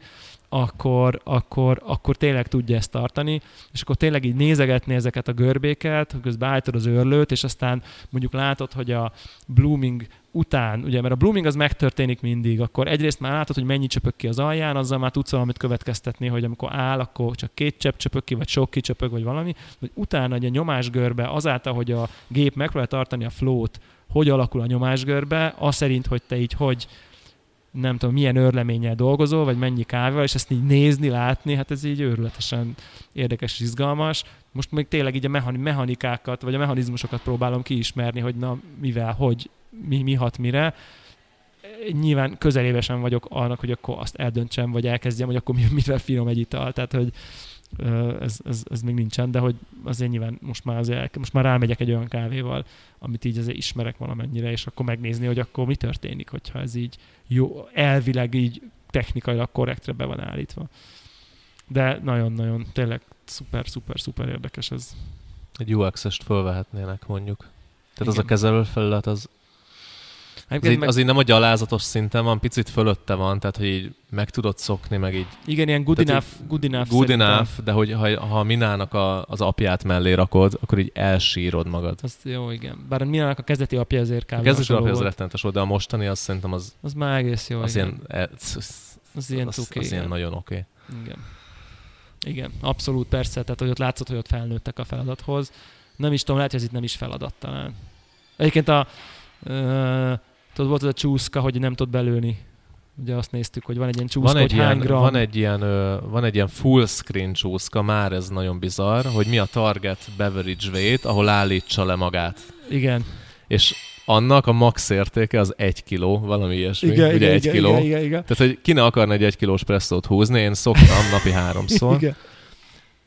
akkor, akkor, akkor tényleg tudja ezt tartani, és akkor tényleg így nézegetni ezeket a görbéket, közben állítod az őrlőt, és aztán mondjuk látod, hogy a blooming után, ugye, mert a blooming az megtörténik mindig, akkor egyrészt már látod, hogy mennyi csöpök ki az alján, azzal már tudsz valamit következtetni, hogy amikor áll, akkor csak két csepp csöpök ki, vagy sok kicsöpök, vagy valami, hogy utána a nyomásgörbe azáltal, hogy a gép megpróbál tartani a flót, hogy alakul a nyomásgörbe, az szerint, hogy te így hogy nem tudom, milyen őrleménnyel dolgozol, vagy mennyi kávéval, és ezt így nézni, látni, hát ez így őrületesen érdekes és izgalmas. Most még tényleg így a mechani- mechanikákat, vagy a mechanizmusokat próbálom kiismerni, hogy na, mivel, hogy, mi, mi hat mire. Nyilván közelébe sem vagyok annak, hogy akkor azt eldöntsem, vagy elkezdjem, hogy akkor mi- mivel finom egy ital. Tehát, hogy ez, ez, ez, még nincsen, de hogy azért nyilván most már, azért, most már rámegyek egy olyan kávéval, amit így azért ismerek valamennyire, és akkor megnézni, hogy akkor mi történik, hogyha ez így jó, elvileg így technikailag korrektre be van állítva. De nagyon-nagyon, tényleg szuper, szuper, szuper érdekes ez. Egy UX-est fölvehetnének mondjuk. Tehát az Igen. a kezelőfelület, az, az, Egyébként így, meg, az így nem a gyalázatos szinten van, picit fölötte van, tehát hogy így meg tudod szokni, meg így igen, ilyen good enough, good enough. good szerintem. enough, de hogy ha, ha a Minának a, az apját mellé rakod, akkor így elsírod magad. Az jó, igen. Bár a Milának a kezdeti apja azért A kb. kezdeti hasonló apja az rettenetes volt, de a mostani az szerintem az, Az már egész jó, az igen. ilyen, e- az, az, az ilyen az, az ilyen nagyon oké. Igen. Igen, abszolút persze, tehát hogy ott látszott, hogy ott felnőttek a feladathoz. Nem is tudom, lehet, hogy ez itt nem is feladat talán. Egyébként a, ö, tudod, volt az a csúszka, hogy nem tud belőni. Ugye azt néztük, hogy van egy ilyen csúszka, Van egy, hogy ilyen, gram. van, egy ilyen, ö, van egy ilyen full screen csúszka, már ez nagyon bizarr, hogy mi a target beverage weight, ahol állítsa le magát. Igen. És annak a max értéke az egy kiló, valami ilyesmi. Igen, Ugye igen, egy igen, kiló. igen, igen, igen. Tehát, hogy ki ne akarna egy egy kilós presszót húzni, én szoktam napi háromszor. igen.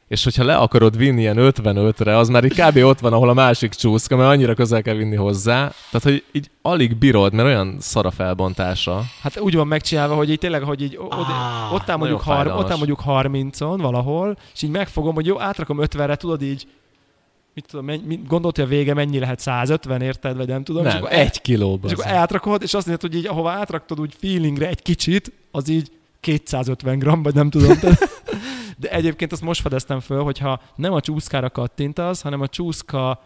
És hogyha le akarod vinni ilyen 55-re, az már így kb. ott van, ahol a másik csúszka, mert annyira közel kell vinni hozzá. Tehát, hogy így alig bírod, mert olyan szar a felbontása. Hát úgy van megcsinálva, hogy így tényleg, hogy így o- Ah, ott áll mondjuk, har- ott áll mondjuk 30-on valahol, és így megfogom, hogy jó, átrakom 50-re, tudod így, mit tudom, menny, mit, gondolt, hogy a vége mennyi lehet, 150, érted, vagy nem tudom. és Nem, akkor el- egy kilóban. És akkor átrakod, és azt mondod, hogy így, ahova átraktad úgy feelingre egy kicsit, az így 250 gram, vagy nem tudom. Tehát- De egyébként azt most fedeztem föl, hogyha nem a csúszkára kattintasz, hanem a csúszka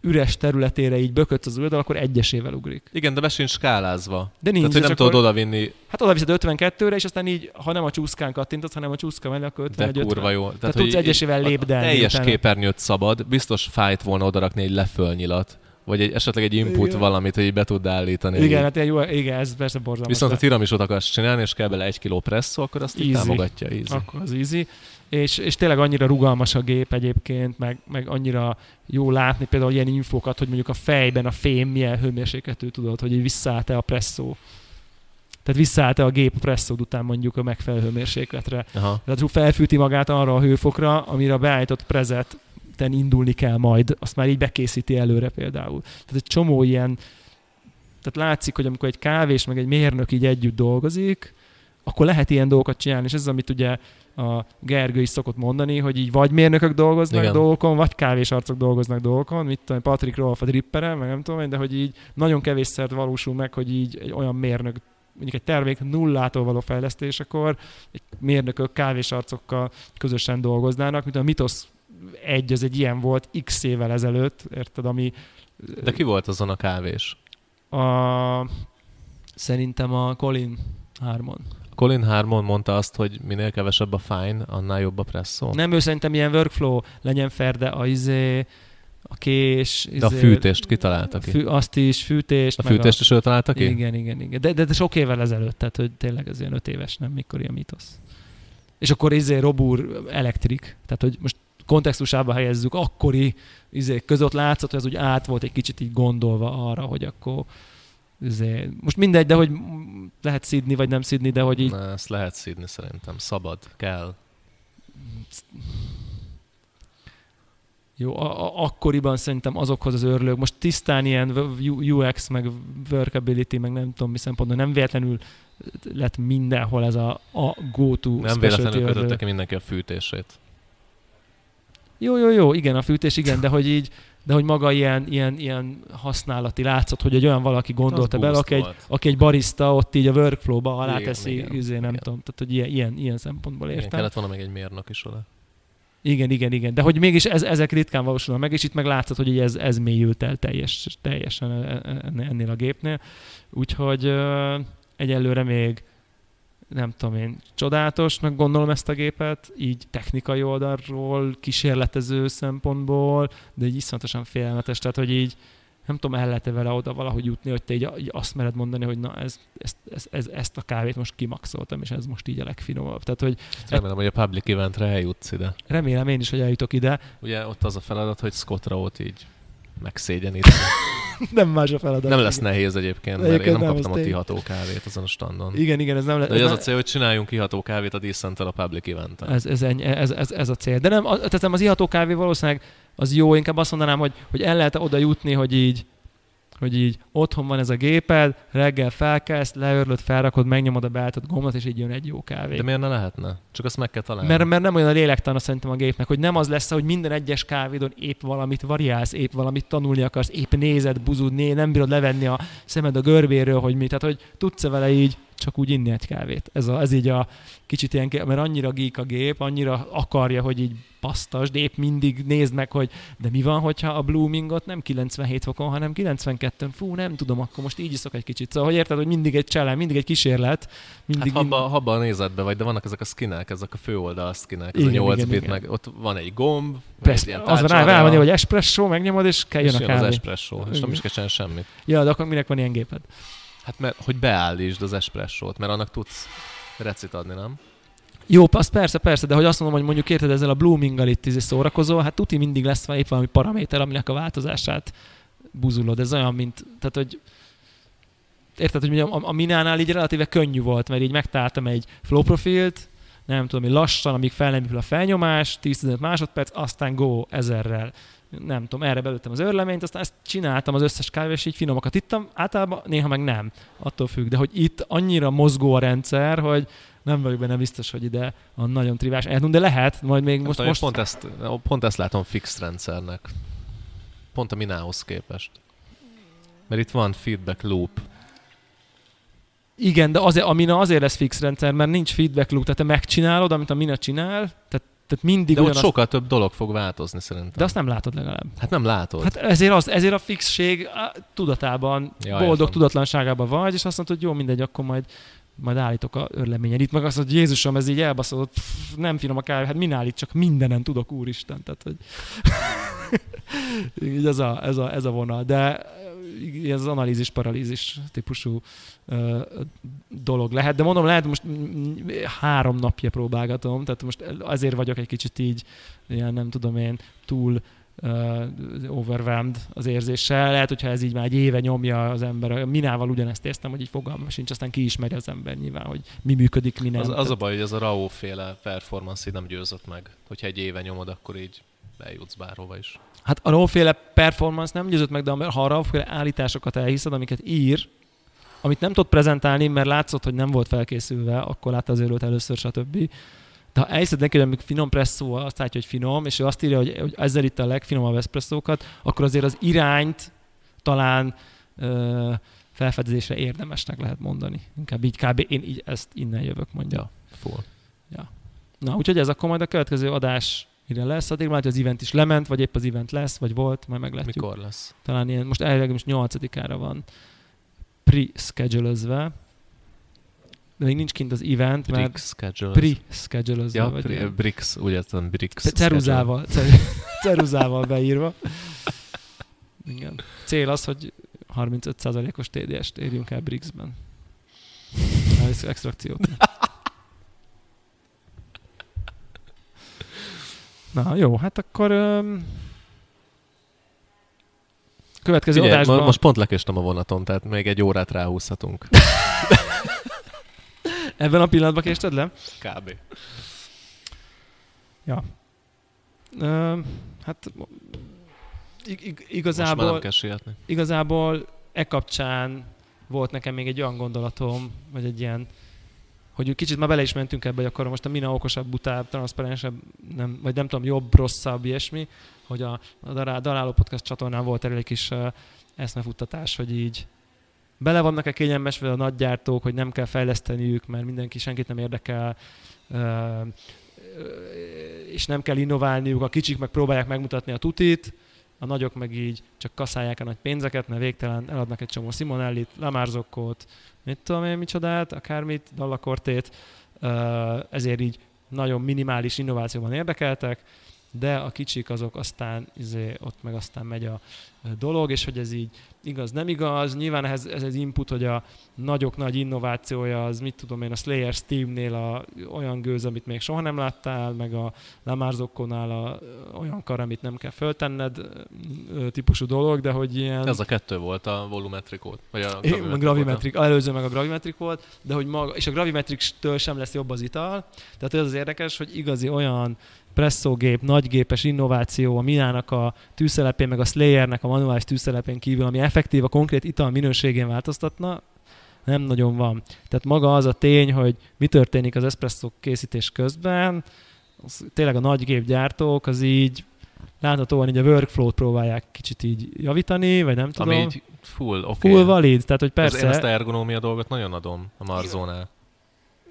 üres területére így bökötsz az ujjaddal, akkor egyesével ugrik. Igen, de be sincs skálázva. De nincs, Tehát, hogy nem akkor, tudod odavinni, Hát oda viszed 52-re, és aztán így, ha nem a csúszkán kattintasz, hanem a csúszka mellé, akkor 50 de kurva jó. Tehát tudsz hogy egyesével lépdelni Teljes utána. képernyőt szabad, biztos fájt volna odarakni egy lefölnyilat, vagy egy, esetleg egy input Igen. valamit, hogy így be tud állítani. Igen, hát ilyen jó, igen, ez persze borzalmas. Viszont ha tiramisot akarsz csinálni, és kell bele egy kiló presszó, akkor azt így Easy. támogatja. Easy. akkor az easy. És, és tényleg annyira rugalmas a gép egyébként, meg, meg annyira jó látni például ilyen infókat, hogy mondjuk a fejben a fém milyen hőmérsékletű tudod, hogy így visszaállt-e a presszó. Tehát visszaállt-e a gép a presszód után mondjuk a megfelelő hőmérsékletre. Aha. Tehát felfűti magát arra a hőfokra, amire a beállított prezet indulni kell majd, azt már így bekészíti előre például. Tehát egy csomó ilyen, tehát látszik, hogy amikor egy kávés meg egy mérnök így együtt dolgozik, akkor lehet ilyen dolgokat csinálni, és ez az, amit ugye a Gergő is szokott mondani, hogy így vagy mérnökök dolgoznak Igen. Dolgokon, vagy kávésarcok dolgoznak dolgokon, mit tudom, Patrick Rolf a dripperem, meg nem tudom, én, de hogy így nagyon kevésszer valósul meg, hogy így egy olyan mérnök mondjuk egy termék nullától való fejlesztésekor egy mérnökök kávésarcokkal közösen dolgoznának, mint a Mitos egy, az egy ilyen volt x évvel ezelőtt, érted, ami De ki volt azon a kávés? a, szerintem a Colin Harmon. Colin Harmon mondta azt, hogy minél kevesebb a fine, annál jobb a presszó. Nem ő szerintem ilyen workflow legyen fair, de a izé, a kés, izé, De a fűtést kitalálta ki. Fű, azt is, fűtést. A meg fűtést is ő találta ki? Igen, igen, igen. De, de, de sok évvel ezelőtt, tehát hogy tényleg ez ilyen öt éves, nem mikor ilyen mitosz. És akkor izé Robur elektrik, tehát hogy most kontextusába helyezzük, akkori izé, között látszott, hogy ez úgy át volt egy kicsit így gondolva arra, hogy akkor izé, most mindegy, de hogy lehet szidni, vagy nem szidni, de hogy így Na, ezt lehet szídni szerintem. Szabad, kell. jó, a, a, akkoriban szerintem azokhoz az örlők, most tisztán ilyen UX, meg workability, meg nem tudom mi szempontból, nem véletlenül lett mindenhol ez a, a go-to Nem véletlenül kötötte ki mindenki a fűtését. Jó, jó, jó, igen, a fűtés, igen, de hogy így, de hogy maga ilyen, ilyen, ilyen használati látszott, hogy egy olyan valaki gondolta bele, aki egy, aki egy barista ott így a workflow-ba alá teszi, igen, üzé, nem igen. tudom, tehát hogy ilyen, ilyen, ilyen szempontból értem. Igen, kellett volna még egy mérnök is oda. Igen, igen, igen. De hogy mégis ez, ezek ritkán valósulnak meg, és itt meg látszott, hogy ez, ez mélyült el teljes, teljesen e, e, ennél a gépnél. Úgyhogy egyelőre még nem tudom én, csodálatos, meg gondolom ezt a gépet, így technikai oldalról, kísérletező szempontból, de így iszonyatosan félelmetes, tehát hogy így nem tudom, el lehet-e vele oda valahogy jutni, hogy te így, így azt mered mondani, hogy na ez, ez, ez, ez, ezt a kávét most kimaxoltam, és ez most így a legfinomabb. Tehát, hogy remélem, hogy a public eventre eljutsz ide. Remélem én is, hogy eljutok ide. Ugye ott az a feladat, hogy Scott Rowe-t így megszégyeníteni. nem más a feladat. Nem lesz nehéz egyébként, mert egyébként én nem, nem kaptam a iható kávét azon a standon. Igen, igen, ez nem lesz. De az a cél, hogy csináljunk iható kávét a decent a public event ez, ez, ez, ez, ez, a cél. De nem, tehát nem az iható kávé valószínűleg az jó, inkább azt mondanám, hogy, hogy el lehet oda jutni, hogy így hogy így otthon van ez a géped, reggel felkelsz, leörlöd, felrakod, megnyomod a beállított gombot, és így jön egy jó kávé. De miért ne lehetne? Csak azt meg kell találni. Mert, mert nem olyan a lélektana szerintem a gépnek, hogy nem az lesz, hogy minden egyes kávédon épp valamit variálsz, épp valamit tanulni akarsz, épp nézed, buzudni, nem bírod levenni a szemed a görbéről, hogy mi. Tehát, hogy tudsz-e vele így csak úgy inni egy kávét. Ez, a, ez így a kicsit ilyen, mert annyira geek a gép, annyira akarja, hogy így pasztas, de épp mindig nézd meg, hogy de mi van, hogyha a bloomingot nem 97 fokon, hanem 92 Fú, nem tudom, akkor most így iszok egy kicsit. Szóval, hogy érted, hogy mindig egy cselem, mindig egy kísérlet. Mindig, hát habba, habba a nézetbe vagy, de vannak ezek a skinek, ezek a főoldal skinek, ez igen, a 8 igen, bit, igen. meg ott van egy gomb, Persze, egy az rá, rá van, hogy espresso, megnyomod, és kell jön a kávé. az espresso, és nem is kell semmit. Ja, de akkor minek van ilyen géped? Hát mert, hogy beállítsd az espresszót, mert annak tudsz recit adni, nem? Jó, az persze, persze, de hogy azt mondom, hogy mondjuk érted ezzel a bloominggal itt izé szórakozó, hát tuti mindig lesz épp valami paraméter, aminek a változását buzulod. Ez olyan, mint, tehát hogy érted, hogy a, a Minánál így relatíve könnyű volt, mert így megtaláltam egy flow profilt, nem tudom, hogy lassan, amíg fel nem a felnyomás, 10-15 másodperc, aztán go ezerrel nem tudom, erre belőttem az örleményt, aztán ezt csináltam az összes kávé, és így finomakat ittam, általában néha meg nem, attól függ, de hogy itt annyira mozgó a rendszer, hogy nem vagyok benne biztos, hogy ide a nagyon trivás de lehet, majd még most... most... Pont, ezt, pont ezt látom fix rendszernek. Pont a Minához képest. Mert itt van feedback loop. Igen, de azért, a Mina azért lesz fix rendszer, mert nincs feedback loop, tehát te megcsinálod, amit a Mina csinál, tehát tehát mindig De ugyanazt... ott sokkal több dolog fog változni szerintem. De azt nem látod legalább. Hát nem látod. Hát ezért, az, ezért a fixség tudatában, ja, boldog értem. tudatlanságában vagy, és azt mondod, hogy jó, mindegy, akkor majd majd állítok a örleményen. Itt meg azt hogy Jézusom, ez így elbaszolott, pff, nem finom a kávé, hát min állít, csak mindenen tudok, úristen. Tehát, hogy így ez a, ez, a, ez a vonal. De ez az analízis paralízis típusú uh, dolog lehet. De mondom, lehet most három napja próbálgatom, tehát most azért vagyok egy kicsit így, ilyen nem tudom én, túl uh, overwhelmed az érzéssel. Lehet, hogyha ez így már egy éve nyomja az ember. Minával ugyanezt értem, hogy így fogalmam sincs, aztán kiismeri az ember nyilván, hogy mi működik, mi nem. Az, az a baj, hogy ez a RAW féle performance nem győzött meg. Hogyha egy éve nyomod, akkor így bejutsz bárhova is. Hát a Raw-féle performance nem győzött meg, de ha a raw állításokat elhiszed, amiket ír, amit nem tud prezentálni, mert látszott, hogy nem volt felkészülve, akkor látta az őrült először, stb. De ha elhiszed neki, hogy finom presszó, azt látja, hogy finom, és ő azt írja, hogy, hogy ezzel itt a legfinomabb eszpresszókat, akkor azért az irányt talán ö, felfedezésre érdemesnek lehet mondani. Inkább így kb. én így ezt innen jövök, mondja. Ja, full. Ja. Na, úgyhogy ez akkor majd a következő adás mire lesz. Addig már, hogy az event is lement, vagy épp az event lesz, vagy volt, majd meglátjuk. Mikor lesz? Talán ilyen, most elvileg most 8-ára van pre-schedulezve, de még nincs kint az event, mert pre-schedulezve. Ja, pre, Brix, úgy értem, Brix. Ceruzával, ceruzával beírva. Igen. Cél az, hogy 35%-os TDS-t érjünk el Brixben. Extrakciót. Na jó, hát akkor um, következő Ugye, adásban... Most pont lekéstem a vonaton, tehát még egy órát ráhúzhatunk. Ebben a pillanatban késted le? Kb. Ja. Ö, hát ig- ig- Most már igazából, nem sietni. igazából e kapcsán volt nekem még egy olyan gondolatom, vagy egy ilyen, hogy kicsit már bele is mentünk ebbe, hogy akkor most a mina okosabb, butább, transzparensebb, nem, vagy nem tudom, jobb, rosszabb, ilyesmi, hogy a, a Dará- Daráló Podcast csatornán volt erről egy kis uh, eszmefuttatás, hogy így bele vannak-e kényelmesve a nagygyártók, hogy nem kell fejleszteniük, mert mindenki, senkit nem érdekel, uh, és nem kell innoválniuk, a kicsik meg próbálják megmutatni a tutit, a nagyok meg így csak kaszálják a nagy pénzeket, mert végtelen eladnak egy csomó Simonellit, Lamarzokkót, mit tudom én micsodát, akármit, Dallakortét, ezért így nagyon minimális innovációban érdekeltek, de a kicsik azok aztán izé, ott meg aztán megy a dolog, és hogy ez így igaz, nem igaz. Nyilván ez, ez az input, hogy a nagyok nagy innovációja az, mit tudom én, a Slayer Steam-nél a, olyan gőz, amit még soha nem láttál, meg a Lamarzokkónál a, olyan kar, amit nem kell föltenned típusú dolog, de hogy ilyen... Ez a kettő volt a volumetric volt. Vagy a É, gravimetric a gravimetric, előző meg a gravimetric volt, de hogy maga, és a gravimetric-től sem lesz jobb az ital. Tehát ez az érdekes, hogy igazi olyan presszógép, nagygépes innováció a Minának a tűzszelepén, meg a Slayernek a manuális tűzszelepén kívül, ami effektív a konkrét ital minőségén változtatna, nem nagyon van. Tehát maga az a tény, hogy mi történik az espresso készítés közben, az, tényleg a nagygépgyártók az így láthatóan így a workflow-t próbálják kicsit így javítani, vagy nem tudom. Ami így full. Okay. Full valid, tehát hogy Persze. persze, Én ezt a ergonómia dolgot nagyon adom a Marzónál.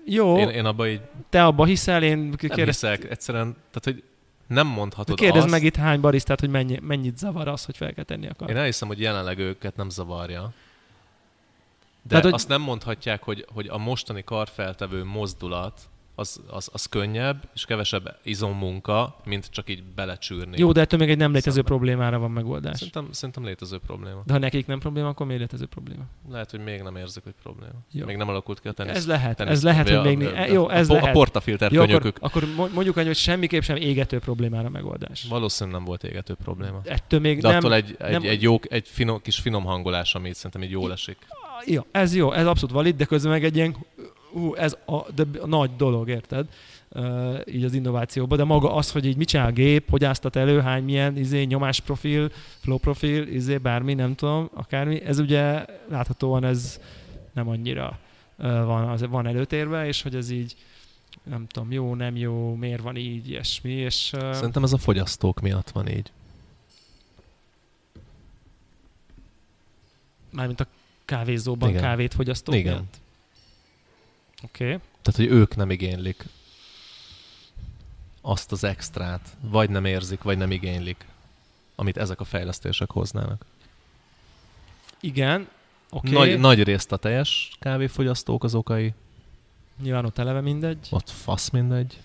Jó, Én, én abban így te abba hiszel, én nem kérdez, hiszek, egyszerűen, tehát hogy nem mondhatod kérdezd azt, meg itt hány barisztát, hogy mennyi, mennyit zavar az, hogy fel kell tenni a kart. Én elhiszem, hogy jelenleg őket nem zavarja. De Tehát, hogy- azt nem mondhatják, hogy, hogy a mostani karfeltevő mozdulat az, az, az könnyebb és kevesebb izommunka, mint csak így belecsűrni. Jó, de ettől még egy nem létező Szemben. problémára van megoldás. Szerintem, szerintem létező probléma. De ha nekik nem probléma, akkor miért létező probléma? Lehet, hogy még nem érzik, hogy probléma. Jó. Még nem alakult ki a tenisz. ez lehet, tenisz- ez lehet, hogy még... a- né- Jó, ez a, lehet. A portafilter Jó, akkor, könyökük. akkor mo- mondjuk annyi, hogy semmiképp sem égető problémára megoldás. Valószínűleg nem volt égető probléma. Ettől még De nem... attól egy, egy, nem- egy, jó, egy finom, kis finom hangolás, ami szerintem így jól esik. Jó, ez jó, ez abszolút valid, de közben meg egy ilyen, ú, ez a, de a nagy dolog, érted? Uh, így az innovációban, de maga az, hogy így mit csinál a gép, hogy áztat elő, hány milyen izé, nyomásprofil, flow profil, izé, bármi, nem tudom, akármi, ez ugye láthatóan ez nem annyira uh, van, az, van előtérbe, és hogy ez így nem tudom, jó, nem jó, miért van így, ilyesmi, és uh, Szerintem ez a fogyasztók miatt van így. mármint a kávézóban Igen. kávét fogyasztók Igen. miatt. Oké. Okay. Tehát, hogy ők nem igénylik azt az extrát, vagy nem érzik, vagy nem igénylik, amit ezek a fejlesztések hoznának. Igen, oké. Okay. Nagy, nagy részt a teljes kávéfogyasztók az okai, Nyilván ott eleve mindegy. ott fasz mindegy.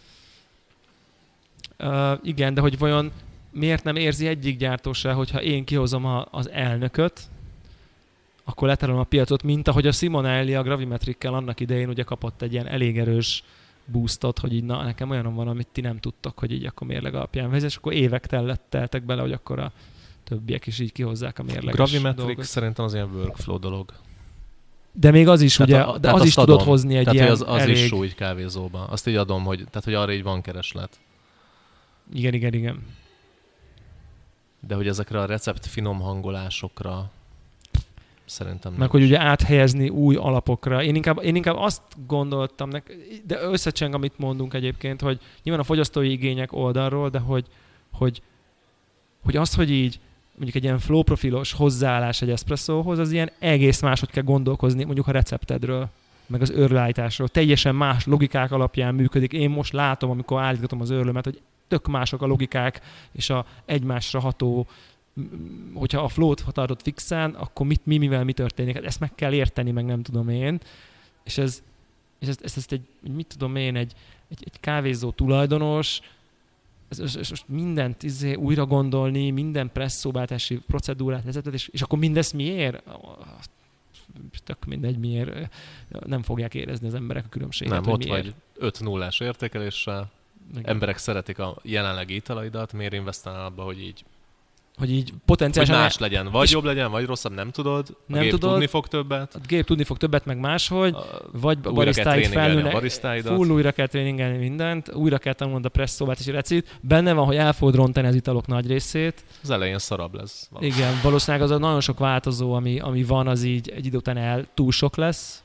Uh, igen, de hogy vajon miért nem érzi egyik gyártó se, hogyha én kihozom a, az elnököt, akkor leterelem a piacot, mint ahogy a Simonelli a Gravimetrikkel annak idején ugye kapott egy ilyen elég erős boostot, hogy így na, nekem olyan van, amit ti nem tudtok, hogy így akkor mérleg alapján vezet, és akkor évek tellett, teltek bele, hogy akkor a többiek is így kihozzák a mérleges Gravimetric dolgot. szerintem az ilyen workflow dolog. De még az is, Tehát ugye, a- de az is tudott hozni egy Tehát, ilyen az, az elég... is súly kávézóban. Azt így adom, hogy, tehát, hogy arra így van kereslet. Igen, igen, igen. De hogy ezekre a recept finom hangolásokra szerintem Meg nincs. hogy ugye áthelyezni új alapokra. Én inkább, én inkább azt gondoltam, nek, de összecseng, amit mondunk egyébként, hogy nyilván a fogyasztói igények oldalról, de hogy, hogy, hogy az, hogy így mondjuk egy ilyen flow profilos hozzáállás egy eszpresszóhoz, az ilyen egész máshogy kell gondolkozni mondjuk a receptedről, meg az őrlállításról. Teljesen más logikák alapján működik. Én most látom, amikor állítgatom az őrlömet, hogy tök mások a logikák és a egymásra ható hogyha a flow-t tartod fixen, akkor mit, mi, mivel mi történik. Hát ezt meg kell érteni, meg nem tudom én. És ez, és ezt, ezt, ezt egy, mit tudom én, egy, egy, egy kávézó tulajdonos, ez, ez, ez most mindent izé, újra gondolni, minden presszóváltási procedúrát vezetet, és, és akkor mindezt miért? Tök mindegy, miért. Nem fogják érezni az emberek a különbséget. Nem, ott miért. vagy 5 0 értékeléssel, Igen. emberek szeretik a jelenlegi italaidat, miért investálnál abba, hogy így hogy így Hogy potenciálisan más legyen. Vagy jobb legyen, vagy rosszabb, nem tudod. A Nem gép tudod. tudni fog többet. a gép tudni fog többet, meg máshogy, A- vagy a barisztáid a felnőnek, full újra kell tréningelni mindent, újra kell tanulnod a presszóvát és a recit. Benne van, hogy el fogod rontani az italok nagy részét. Az elején szarabb lesz. valami. Igen, valószínűleg az a nagyon sok változó, ami, ami van, az így egy idő után el túl sok lesz,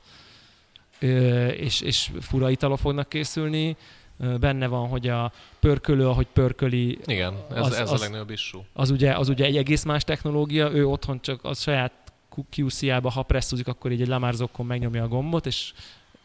és, és fura italok fognak készülni. Benne van, hogy a pörkölő, ahogy pörköli, Igen, ez, Az- ez az- a legnagyobb issue. az ugye, az ugye egy egész más technológia, ő otthon csak a saját QC-ába, ha presszúzik, akkor így egy lamárzokon megnyomja a gombot, és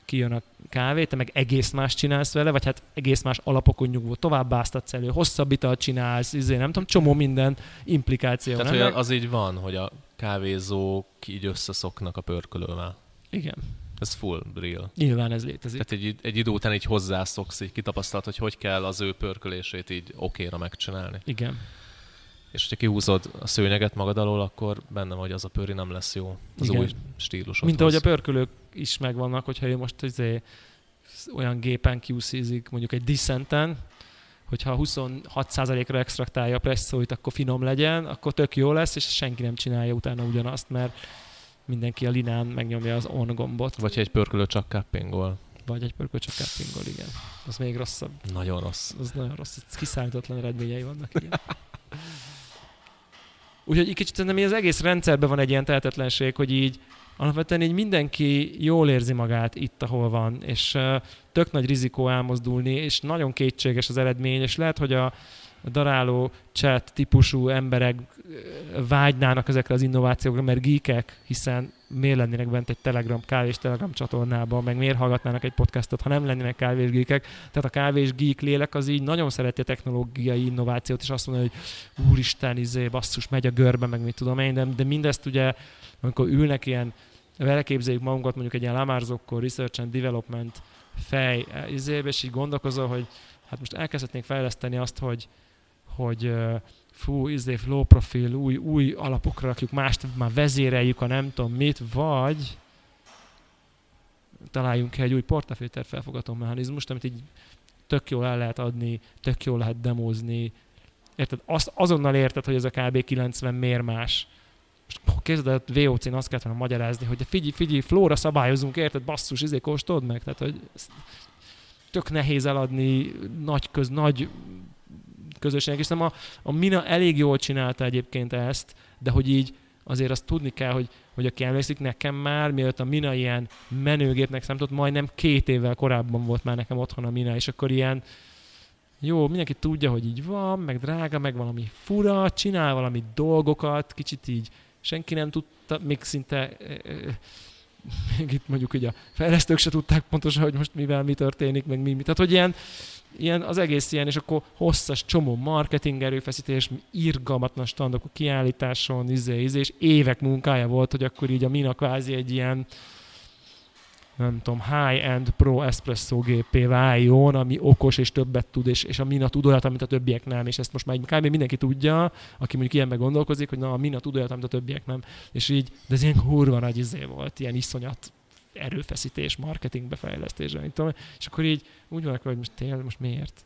kijön a kávé, te meg egész más csinálsz vele, vagy hát egész más alapokon nyugvó, tovább áztatsz elő, hosszabb italt csinálsz, izé, nem tudom, csomó minden implikáció Tehát, van hogy az így van, hogy a kávézók így összeszoknak a pörkölővel. Igen, Ez full real. nyilván ez létezik. Tehát egy, egy idő után így hozzászoksz, így kitapasztalt, hogy hogy kell az ő pörkölését így okéra megcsinálni. Igen. És hogyha kihúzod a szőnyeget magad alól, akkor benne vagy az a pöri nem lesz jó. Az Igen. új stílusod. Mint ahogy a pörkölők is megvannak, hogyha ő most izé, olyan gépen qc mondjuk egy Dissenten, hogyha 26%-ra extraktálja a presszóit, akkor finom legyen, akkor tök jó lesz, és senki nem csinálja utána ugyanazt, mert mindenki a linán megnyomja az on gombot, Vagy egy pörkölő csak cuppingol. vagy egy pörköl csak cappingol, igen. Az még rosszabb. Nagyon rossz. Az nagyon rossz, kiszámítatlan eredményei vannak. Igen. Úgyhogy egy kicsit szerintem az egész rendszerben van egy ilyen tehetetlenség, hogy így alapvetően így mindenki jól érzi magát itt, ahol van, és uh, tök nagy rizikó elmozdulni, és nagyon kétséges az eredmény, és lehet, hogy a daráló chat típusú emberek vágynának ezekre az innovációkra, mert geekek, hiszen miért lennének bent egy Telegram, kávés Telegram csatornában, meg miért hallgatnának egy podcastot, ha nem lennének kávés geekek. Tehát a kávés geek lélek az így nagyon szereti a technológiai innovációt, és azt mondja, hogy úristen, izé, basszus, megy a görbe, meg mit tudom én, de, de mindezt ugye, amikor ülnek ilyen, vele képzeljük magunkat mondjuk egy ilyen Lamarzokkor, Research and Development fej, izébe, és így gondolkozol, hogy hát most elkezdhetnénk fejleszteni azt, hogy, hogy fú, izé, flow profil, új, új alapokra rakjuk, mást már vezéreljük, a nem tudom mit, vagy találjunk egy új portafilter felfogató mechanizmust, amit így tök jól el lehet adni, tök jól lehet demózni. Érted? Azt azonnal érted, hogy ez a KB 90 miért más. Most kezded a VOC-n azt kellett volna magyarázni, hogy de figyelj, figyelj, flóra szabályozunk, érted? Basszus, izé kóstold meg. Tehát, hogy tök nehéz eladni nagy köz, nagy közösségnek, és a, a Mina elég jól csinálta egyébként ezt, de hogy így azért azt tudni kell, hogy, hogy aki emlékszik nekem már, mielőtt a Mina ilyen menőgépnek számított, majdnem két évvel korábban volt már nekem otthon a Mina, és akkor ilyen jó, mindenki tudja, hogy így van, meg drága, meg valami fura, csinál valami dolgokat, kicsit így senki nem tudta, még szinte még itt mondjuk ugye a fejlesztők se tudták pontosan, hogy most mivel mi történik, meg mi, mi. Tehát, hogy ilyen, ilyen, az egész ilyen, és akkor hosszas csomó marketing erőfeszítés, irgalmatlan standok a kiállításon, izé, izé, és évek munkája volt, hogy akkor így a Mina kvázi egy ilyen nem tudom, high-end pro espresso gépé váljon, ami okos és többet tud, és, és a Mina tud olyat, amit a többiek nem, és ezt most már kb. mindenki tudja, aki mondjuk ilyenben gondolkozik, hogy na, a Mina tud olyat, amit a többiek nem, és így, de ez ilyen kurva nagy izé volt, ilyen iszonyat erőfeszítés, marketingbe fejlesztés, nem tudom, és akkor így úgy vannak, hogy most tényleg, most miért?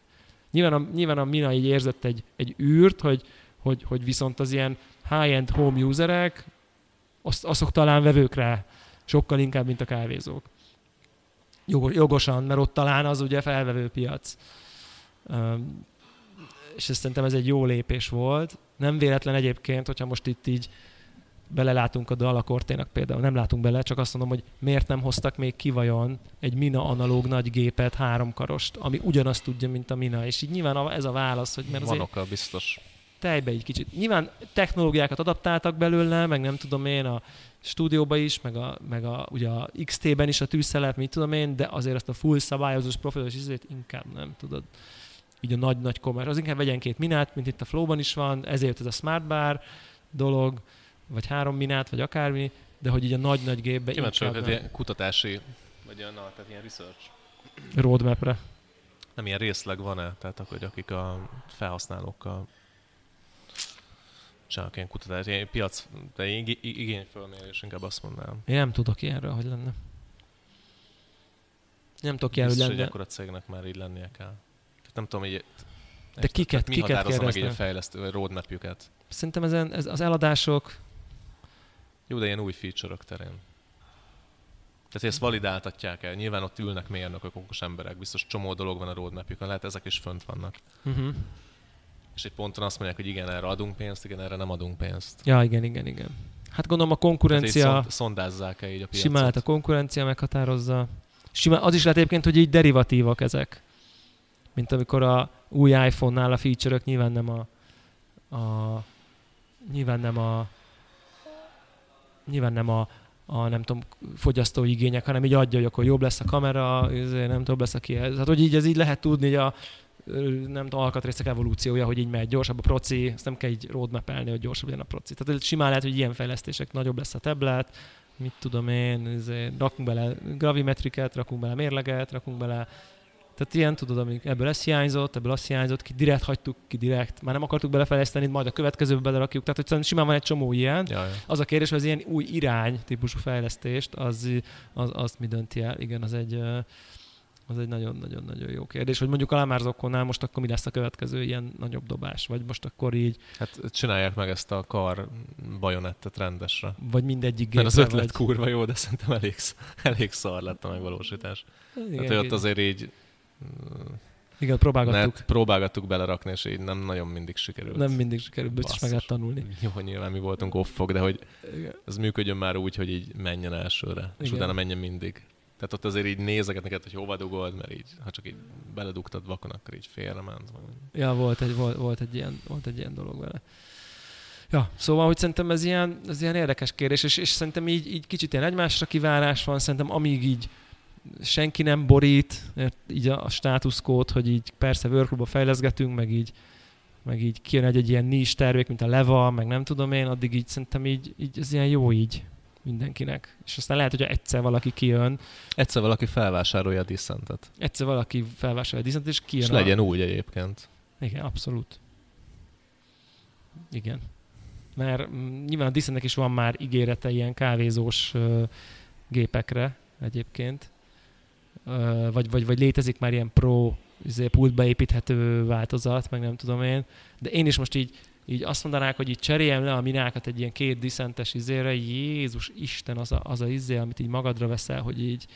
Nyilván a, nyilván a Mina így érzett egy, egy űrt, hogy, hogy, hogy viszont az ilyen high-end home userek, azt, azok talán vevők rá, sokkal inkább, mint a kávézók. Jogos, jogosan, mert ott talán az ugye felvevő piac. És ezt szerintem ez egy jó lépés volt. Nem véletlen egyébként, hogyha most itt így belelátunk a dalakorténak például, nem látunk bele, csak azt mondom, hogy miért nem hoztak még ki vajon egy Mina analóg nagy gépet, háromkarost, ami ugyanazt tudja, mint a Mina, és így nyilván ez a válasz, hogy mert Van oka biztos. Tejbe egy kicsit. Nyilván technológiákat adaptáltak belőle, meg nem tudom én a stúdióba is, meg a, meg a, ugye a XT-ben is a tűzszelet, mit tudom én, de azért azt a full szabályozós profilos izét inkább nem tudod. Így a nagy-nagy kommer. Az inkább vegyen két minát, mint itt a Flow-ban is van, ezért ez a Smart Bar dolog, vagy három minát, vagy akármi, de hogy így a nagy-nagy gépbe vagyok, inkább hogy nem. ilyen kutatási, vagy olyan, na, tehát ilyen research. roadmapre. Nem ilyen részleg van-e? Tehát hogy akik a felhasználókkal csinálnak ilyen kutatást, ilyen piac, de ig- ig- igényfölmérés, inkább azt mondanám. Én nem tudok ilyenről, hogy lenne. Nem tudok ilyenről, hogy hogy lenne. akkor a cégnek már így lennie kell. Tehát nem tudom, hogy De kiket- mi kiket határozza meg így a fejlesztő, roadmapjüket. szerintem ezen, ez, az eladások, Jó, de ilyen új feature-ök terén. Tehát ezt validáltatják el. Nyilván ott ülnek mérnökök, okos emberek, biztos csomó dolog van a roadmapjukon, lehet ezek is fönt vannak. uh-huh. És egy ponton azt mondják, hogy igen, erre adunk pénzt, igen, erre nem adunk pénzt. ja, igen, igen, igen. Hát gondolom a konkurencia, szond, szondázzák el így a piacot. simán lehet a konkurencia meghatározza. Simán, az is lehet egyébként, hogy így derivatívak ezek. Mint amikor a új iPhone-nál a feature-ök nyilván nem a, a nyilván nem a nyilván nem a, a nem tudom, fogyasztói igények, hanem így adja, hogy akkor jobb lesz a kamera, izé, nem tudom, lesz a kihez. Hát, hogy így ez így lehet tudni, hogy a nem tudom, alkatrészek evolúciója, hogy így megy gyorsabb a proci, ezt nem kell így roadmap hogy gyorsabb legyen a proci. Tehát simán lehet, hogy ilyen fejlesztések, nagyobb lesz a tablet, mit tudom én, izé, rakunk bele gravimetriket, rakunk bele mérleget, rakunk bele tehát ilyen, tudod, amik ebből ez hiányzott, ebből azt hiányzott, ki direkt hagytuk, ki direkt, már nem akartuk belefejleszteni, majd a következőbe belerakjuk. Tehát, hogy szerintem simán van egy csomó ilyen. Ja, ja. Az a kérdés, hogy az ilyen új irány típusú fejlesztést, az, az, azt mi dönti el? Igen, az egy, az egy nagyon-nagyon-nagyon jó kérdés, hogy mondjuk a Lamárzokkonál most akkor mi lesz a következő ilyen nagyobb dobás, vagy most akkor így, Hát csinálják meg ezt a kar bajonettet rendesre. vagy mindegyik Mert az gépre, ötlet vagy... kurva jó, de szerintem elég, elég szar lett a megvalósítás. Igen, Hát, hogy ott azért így igen, próbálgattuk. net, próbálgattuk belerakni, és így nem nagyon mindig sikerült. Nem mindig sikerült, biztos meg lehet tanulni. Jó, nyilván mi voltunk offok, de hogy Igen. ez működjön már úgy, hogy így menjen elsőre, és Igen. utána menjen mindig. Tehát ott azért így nézegetni kellett, hogy hova dugod, mert így, ha csak így beledugtad vakon, akkor így félrement. Ja, volt egy, volt, volt, egy ilyen, volt egy ilyen dolog vele. Ja, szóval, hogy szerintem ez ilyen, ez ilyen érdekes kérdés, és, és szerintem így, így kicsit ilyen egymásra kivárás van, szerintem amíg így senki nem borít, ért, így a, a státuszkót, hogy így persze workgroup fejleszgetünk, meg így, meg így kijön egy, egy ilyen nis tervék, mint a Leva, meg nem tudom én, addig így szerintem így, így ez ilyen jó így mindenkinek. És aztán lehet, hogy egyszer valaki kijön, Egyszer valaki felvásárolja a Dissentet. egyszer valaki felvásárolja a Disney-t, és kijön És a... legyen úgy egyébként. Igen, abszolút. Igen. Mert mm, nyilván a Disneynek is van már ígérete ilyen kávézós ö, gépekre egyébként. Ö, vagy, vagy, vagy létezik már ilyen pro izé, pultba építhető változat, meg nem tudom én. De én is most így, így azt mondanák, hogy így cseréljem le a minákat egy ilyen két diszentes izére, Jézus Isten, az a, az a izé, amit így magadra veszel, hogy így,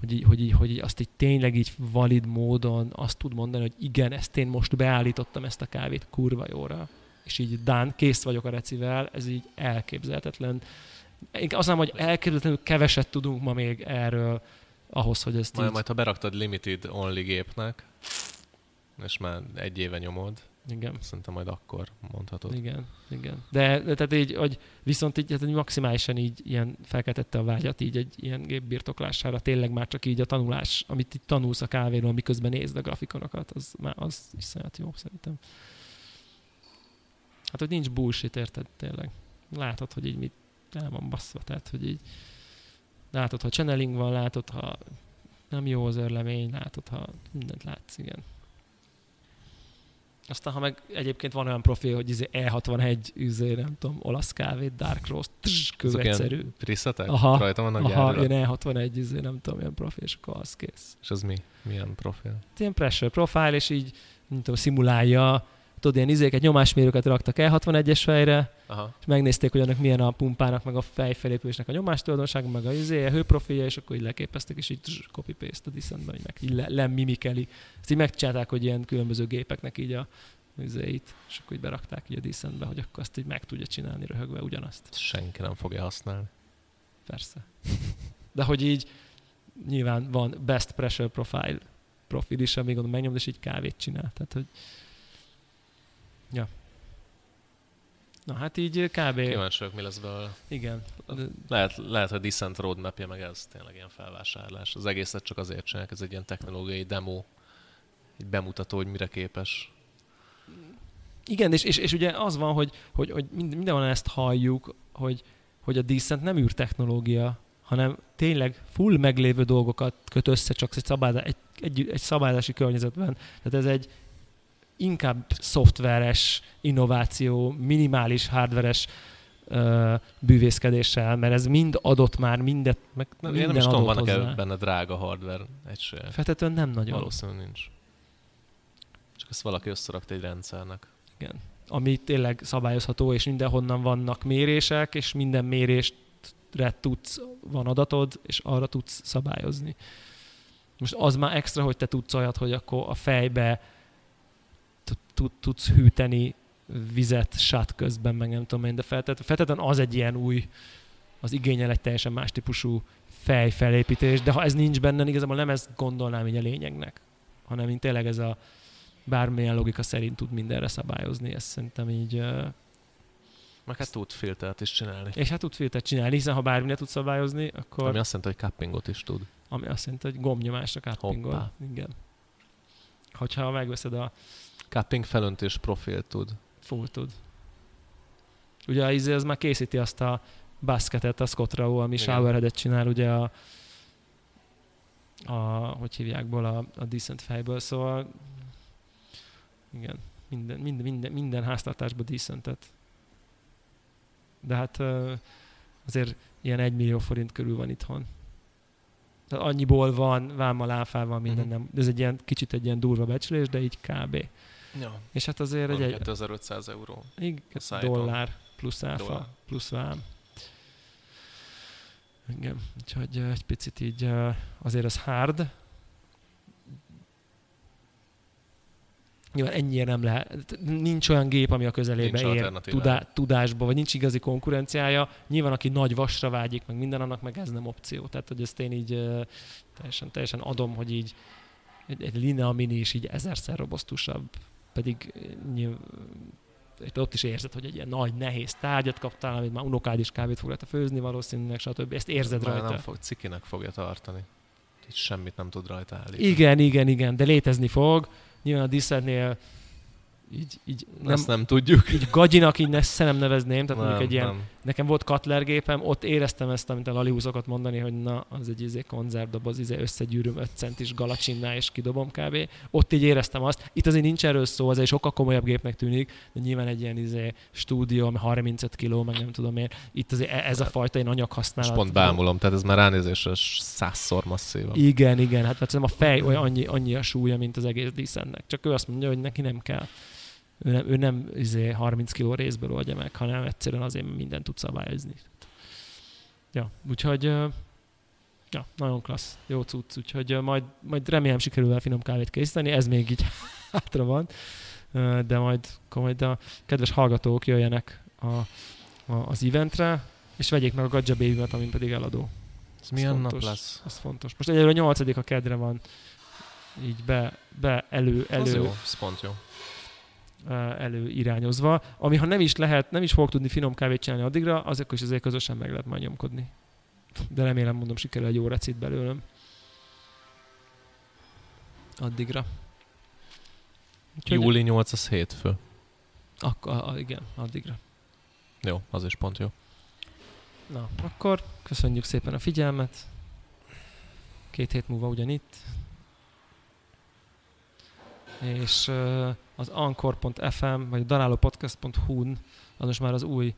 hogy így, hogy, így, hogy így azt így tényleg így valid módon azt tud mondani, hogy igen, ezt én most beállítottam ezt a kávét kurva jóra. És így dán, kész vagyok a recivel, ez így elképzelhetetlen. Én azt mondom, hogy elképzelhetetlenül keveset tudunk ma még erről, ahhoz, hogy ezt Majd, így... majd ha beraktad limited only gépnek, és már egy éve nyomod, Igen. szerintem majd akkor mondhatod. Igen, igen. De, de tehát így, hogy viszont így, hát így maximálisan így ilyen felkeltette a vágyat így egy ilyen gép birtoklására, tényleg már csak így a tanulás, amit így tanulsz a kávéról, miközben nézd a grafikonokat, az már az iszonyat jó szerintem. Hát, hogy nincs bullshit, érted tényleg. Látod, hogy így mit el van baszva, tehát, hogy így látod, ha channeling van, látod, ha nem jó az örlemény, látod, ha mindent látsz, igen. Aztán, ha meg egyébként van olyan profil, hogy izé E61, izé, nem tudom, olasz kávét, dark roast, ilyen kőegyszerű. Priszetek? Aha, Rajta vannak Aha, ilyen E61, izé, nem tudom, ilyen profil, és akkor az kész. És az mi? Milyen profil? Ilyen pressure profile, és így, nem tudom, szimulálja, tudod, ilyen izéket, nyomásmérőket raktak E61-es fejre, Aha. és megnézték, hogy annak milyen a pumpának, meg a fejfelépülésnek a nyomástöldonsága, meg a izé, a hőprofilja, és akkor így leképezték, és így copy-paste a Descentbe, így meg így le, lemimikeli. Ezt így megcsinálták, hogy ilyen különböző gépeknek így a izéit, és akkor így berakták így a Descentbe, hogy akkor azt így meg tudja csinálni röhögve ugyanazt. Senki nem fogja használni. Persze. De hogy így nyilván van best pressure profile profil is, amíg gondolom megnyomod, és így kávét csinál. Tehát, hogy ja. Na hát így kb. Kíváncsi vagyok, mi lesz belőle. Igen. Lehet, lehet, hogy Descent roadmapja meg ez tényleg ilyen felvásárlás. Az egészet csak azért csinálják, ez egy ilyen technológiai demo, egy bemutató, hogy mire képes. Igen, és, és, és ugye az van, hogy, hogy, hogy mind- mindenhol ezt halljuk, hogy, hogy a Descent nem űrtechnológia, hanem tényleg full meglévő dolgokat köt össze csak egy, szabályzá, egy, egy, egy szabályozási környezetben. Tehát ez egy inkább szoftveres innováció, minimális hardveres bűvészkedéssel, mert ez mind adott már, mindet, meg Nem, minden én nem is tudom, vannak-e benne drága hardware egységek. Feltetően nem nagyon. Valószínűleg nincs. Csak ezt valaki összerakta egy rendszernek. Igen. ami tényleg szabályozható, és mindenhonnan vannak mérések, és minden mérésre tudsz, van adatod, és arra tudsz szabályozni. Most az már extra, hogy te tudsz olyat, hogy akkor a fejbe tudsz hűteni vizet sát közben, meg nem tudom én, de feltétlenül az egy ilyen új, az igényel egy teljesen más típusú fejfelépítés, de ha ez nincs benne, igazából nem ezt gondolnám így a lényegnek, hanem mint tényleg ez a bármilyen logika szerint tud mindenre szabályozni, ezt szerintem így... Meg hát tud filtert is csinálni. És hát tud filtert csinálni, hiszen ha bármilyen tud szabályozni, akkor... Ami azt jelenti, hogy cuppingot is tud. Ami azt jelenti, hogy gombnyomásra cuppingol. Igen. Hogyha megveszed a... Cupping felöntés profil tud. Full tud. Ugye az, ez már készíti azt a basketet, a Scott Rao, ami showerheadet csinál, ugye a, a hogy hívjákból, a, a Decent fejből, szóval igen, minden, minden, minden, minden háztartásban Decentet. De hát azért ilyen egy millió forint körül van itthon. Tehát annyiból van, vámmal, áfával, minden uh-huh. nem. Ez egy ilyen, kicsit egy ilyen durva becslés, de így kb. Ja. És hát azért egy... 2500 euró. Igen, dollár plusz áfa, dollár. plusz vám. Igen, úgyhogy egy picit így azért az hard. Nyilván ennyire nem lehet. Nincs olyan gép, ami a közelébe nincs ér tudá, tudásba, vagy nincs igazi konkurenciája. Nyilván, aki nagy vasra vágyik, meg minden annak, meg ez nem opció. Tehát, hogy ezt én így teljesen, teljesen adom, hogy így egy, egy Linea Mini is így ezerszer robosztusabb, pedig nyilván, ott is érzed, hogy egy ilyen nagy, nehéz tárgyat kaptál, amit már unokád is kávét fog rajta főzni valószínűleg, stb. Ezt érzed már rajta. Nem fog, cikinek fogja tartani. Itt semmit nem tud rajta állítani. Igen, igen, igen, de létezni fog. Nyilván a Disneynél így, így nem, Ezt nem tudjuk. Így gagyinak így ne, nem nevezném, tehát nem, mondjuk egy ilyen, nem. Nekem volt Cutler gépem, ott éreztem ezt, amit a Lali húzokat mondani, hogy na, az egy izé konzervdoboz, izé összegyűröm 5 centis galacsinnál, és kidobom kb. Ott így éreztem azt. Itt azért nincs erről szó, ez egy sokkal komolyabb gépnek tűnik, de nyilván egy ilyen izé stúdió, ami 35 kiló, meg nem tudom én. Itt azért e- ez a fajta én anyag használat. És pont bámulom, tehát ez már ránézésre százszor masszívabb. Igen, igen, hát mert a fej olyan annyi, annyi a súlya, mint az egész díszennek. Csak ő azt mondja, hogy neki nem kell ő nem, ő nem izé 30 kiló részből oldja meg, hanem egyszerűen azért mindent tud szabályozni. Ja, úgyhogy ja, nagyon klassz, jó cucc, úgyhogy majd, majd remélem sikerül el finom kávét készíteni, ez még így hátra van, de majd, majd a kedves hallgatók jöjjenek a, a, az eventre, és vegyék meg a Gadja baby amin pedig eladó. Ez milyen fontos, nap lesz? Ez fontos. Most egyelőre a nyolcadik a kedre van, így be, be elő, elő. Az jó, ez pont jó előirányozva, ami ha nem is lehet, nem is fog tudni finom kávét csinálni addigra, azok is azért közösen meg lehet majd nyomkodni. De remélem, mondom, sikerül egy jó recit belőlem. Addigra. Úgyhogy Júli 8 az hétfő. Akkor, igen, addigra. Jó, az is pont jó. Na, akkor köszönjük szépen a figyelmet. Két hét múlva ugyanitt. És az anchor.fm, vagy a darálópodcast.hu-n, az most már az új,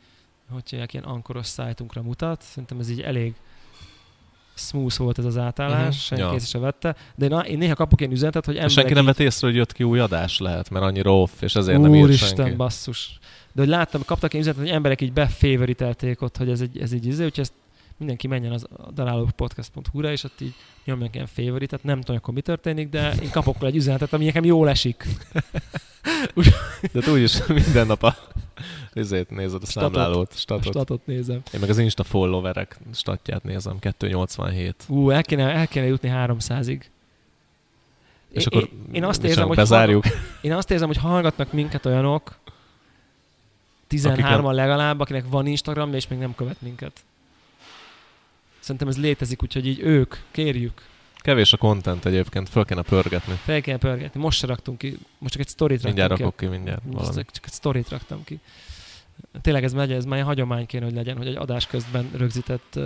hogy hívják, ilyen ankoros szájtunkra mutat. Szerintem ez így elég smooth volt ez az átállás, uh-huh. senki ja. észre se vette, de én, én néha kapok ilyen üzenetet, hogy emberek Senki nem vett észre, hogy jött ki új adás lehet, mert annyira off, és ezért Úristen, nem írt senki. basszus. De hogy láttam, kaptak ilyen üzenetet, hogy emberek így beféveritelték ott, hogy ez egy, ez egy izé, úgyhogy ezt mindenki menjen az darálópodcast.hu-ra, és ott így nyomják ilyen favoritet, nem tudom, akkor mi történik, de én kapok egy üzenetet, ami nekem jól esik. de te úgyis minden nap a ezért nézed a statot, számlálót, statot. A statot nézem. Én meg az Insta followerek statját nézem, 287. Ú, el kéne, el kéne jutni 300-ig. És én, akkor én azt érzem, hogy bezárjuk. Hallgat, én azt érzem, hogy hallgatnak minket olyanok, 13-an legalább, akinek van Instagram, és még nem követ minket. Szerintem ez létezik, úgyhogy így ők, kérjük. Kevés a content egyébként, föl kéne pörgetni. Fel kéne pörgetni. Most se raktunk ki, most csak egy sztorit mindjárt ki. Mindjárt rakok ki, mindjárt. Valami. Csak egy sztorit raktam ki. Tényleg ez megy, ez már hagyomány kéne, hogy legyen, hogy egy adás közben rögzített uh,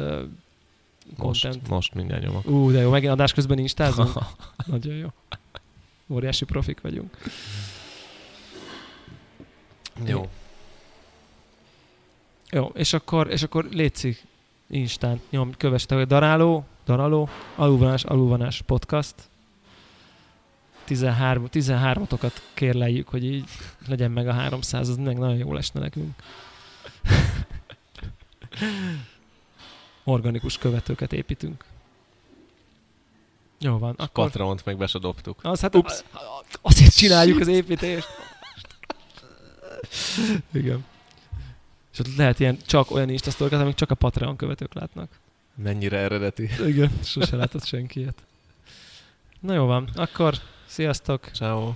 content. Most, most mindjárt nyomok. Ú, de jó, megint adás közben instázunk. Nagyon jó. Óriási profik vagyunk. Jó. Jó, és akkor, és akkor létszik, Instán nyom, köveste, hogy daráló, daráló, alulvanás, alulvanás podcast. 13, 13-okat kérleljük, hogy így legyen meg a 300, az meg nagyon jó lesne nekünk. Organikus követőket építünk. Jó van, akkor... Patreont meg be se dobtuk. Az, hát Ups. azért csináljuk az építést. Igen. És ott lehet ilyen csak olyan instasztorokat, amik csak a Patreon követők látnak. Mennyire eredeti. Igen, sose látott senki ilyet. Na jó van, akkor sziasztok! Ciao.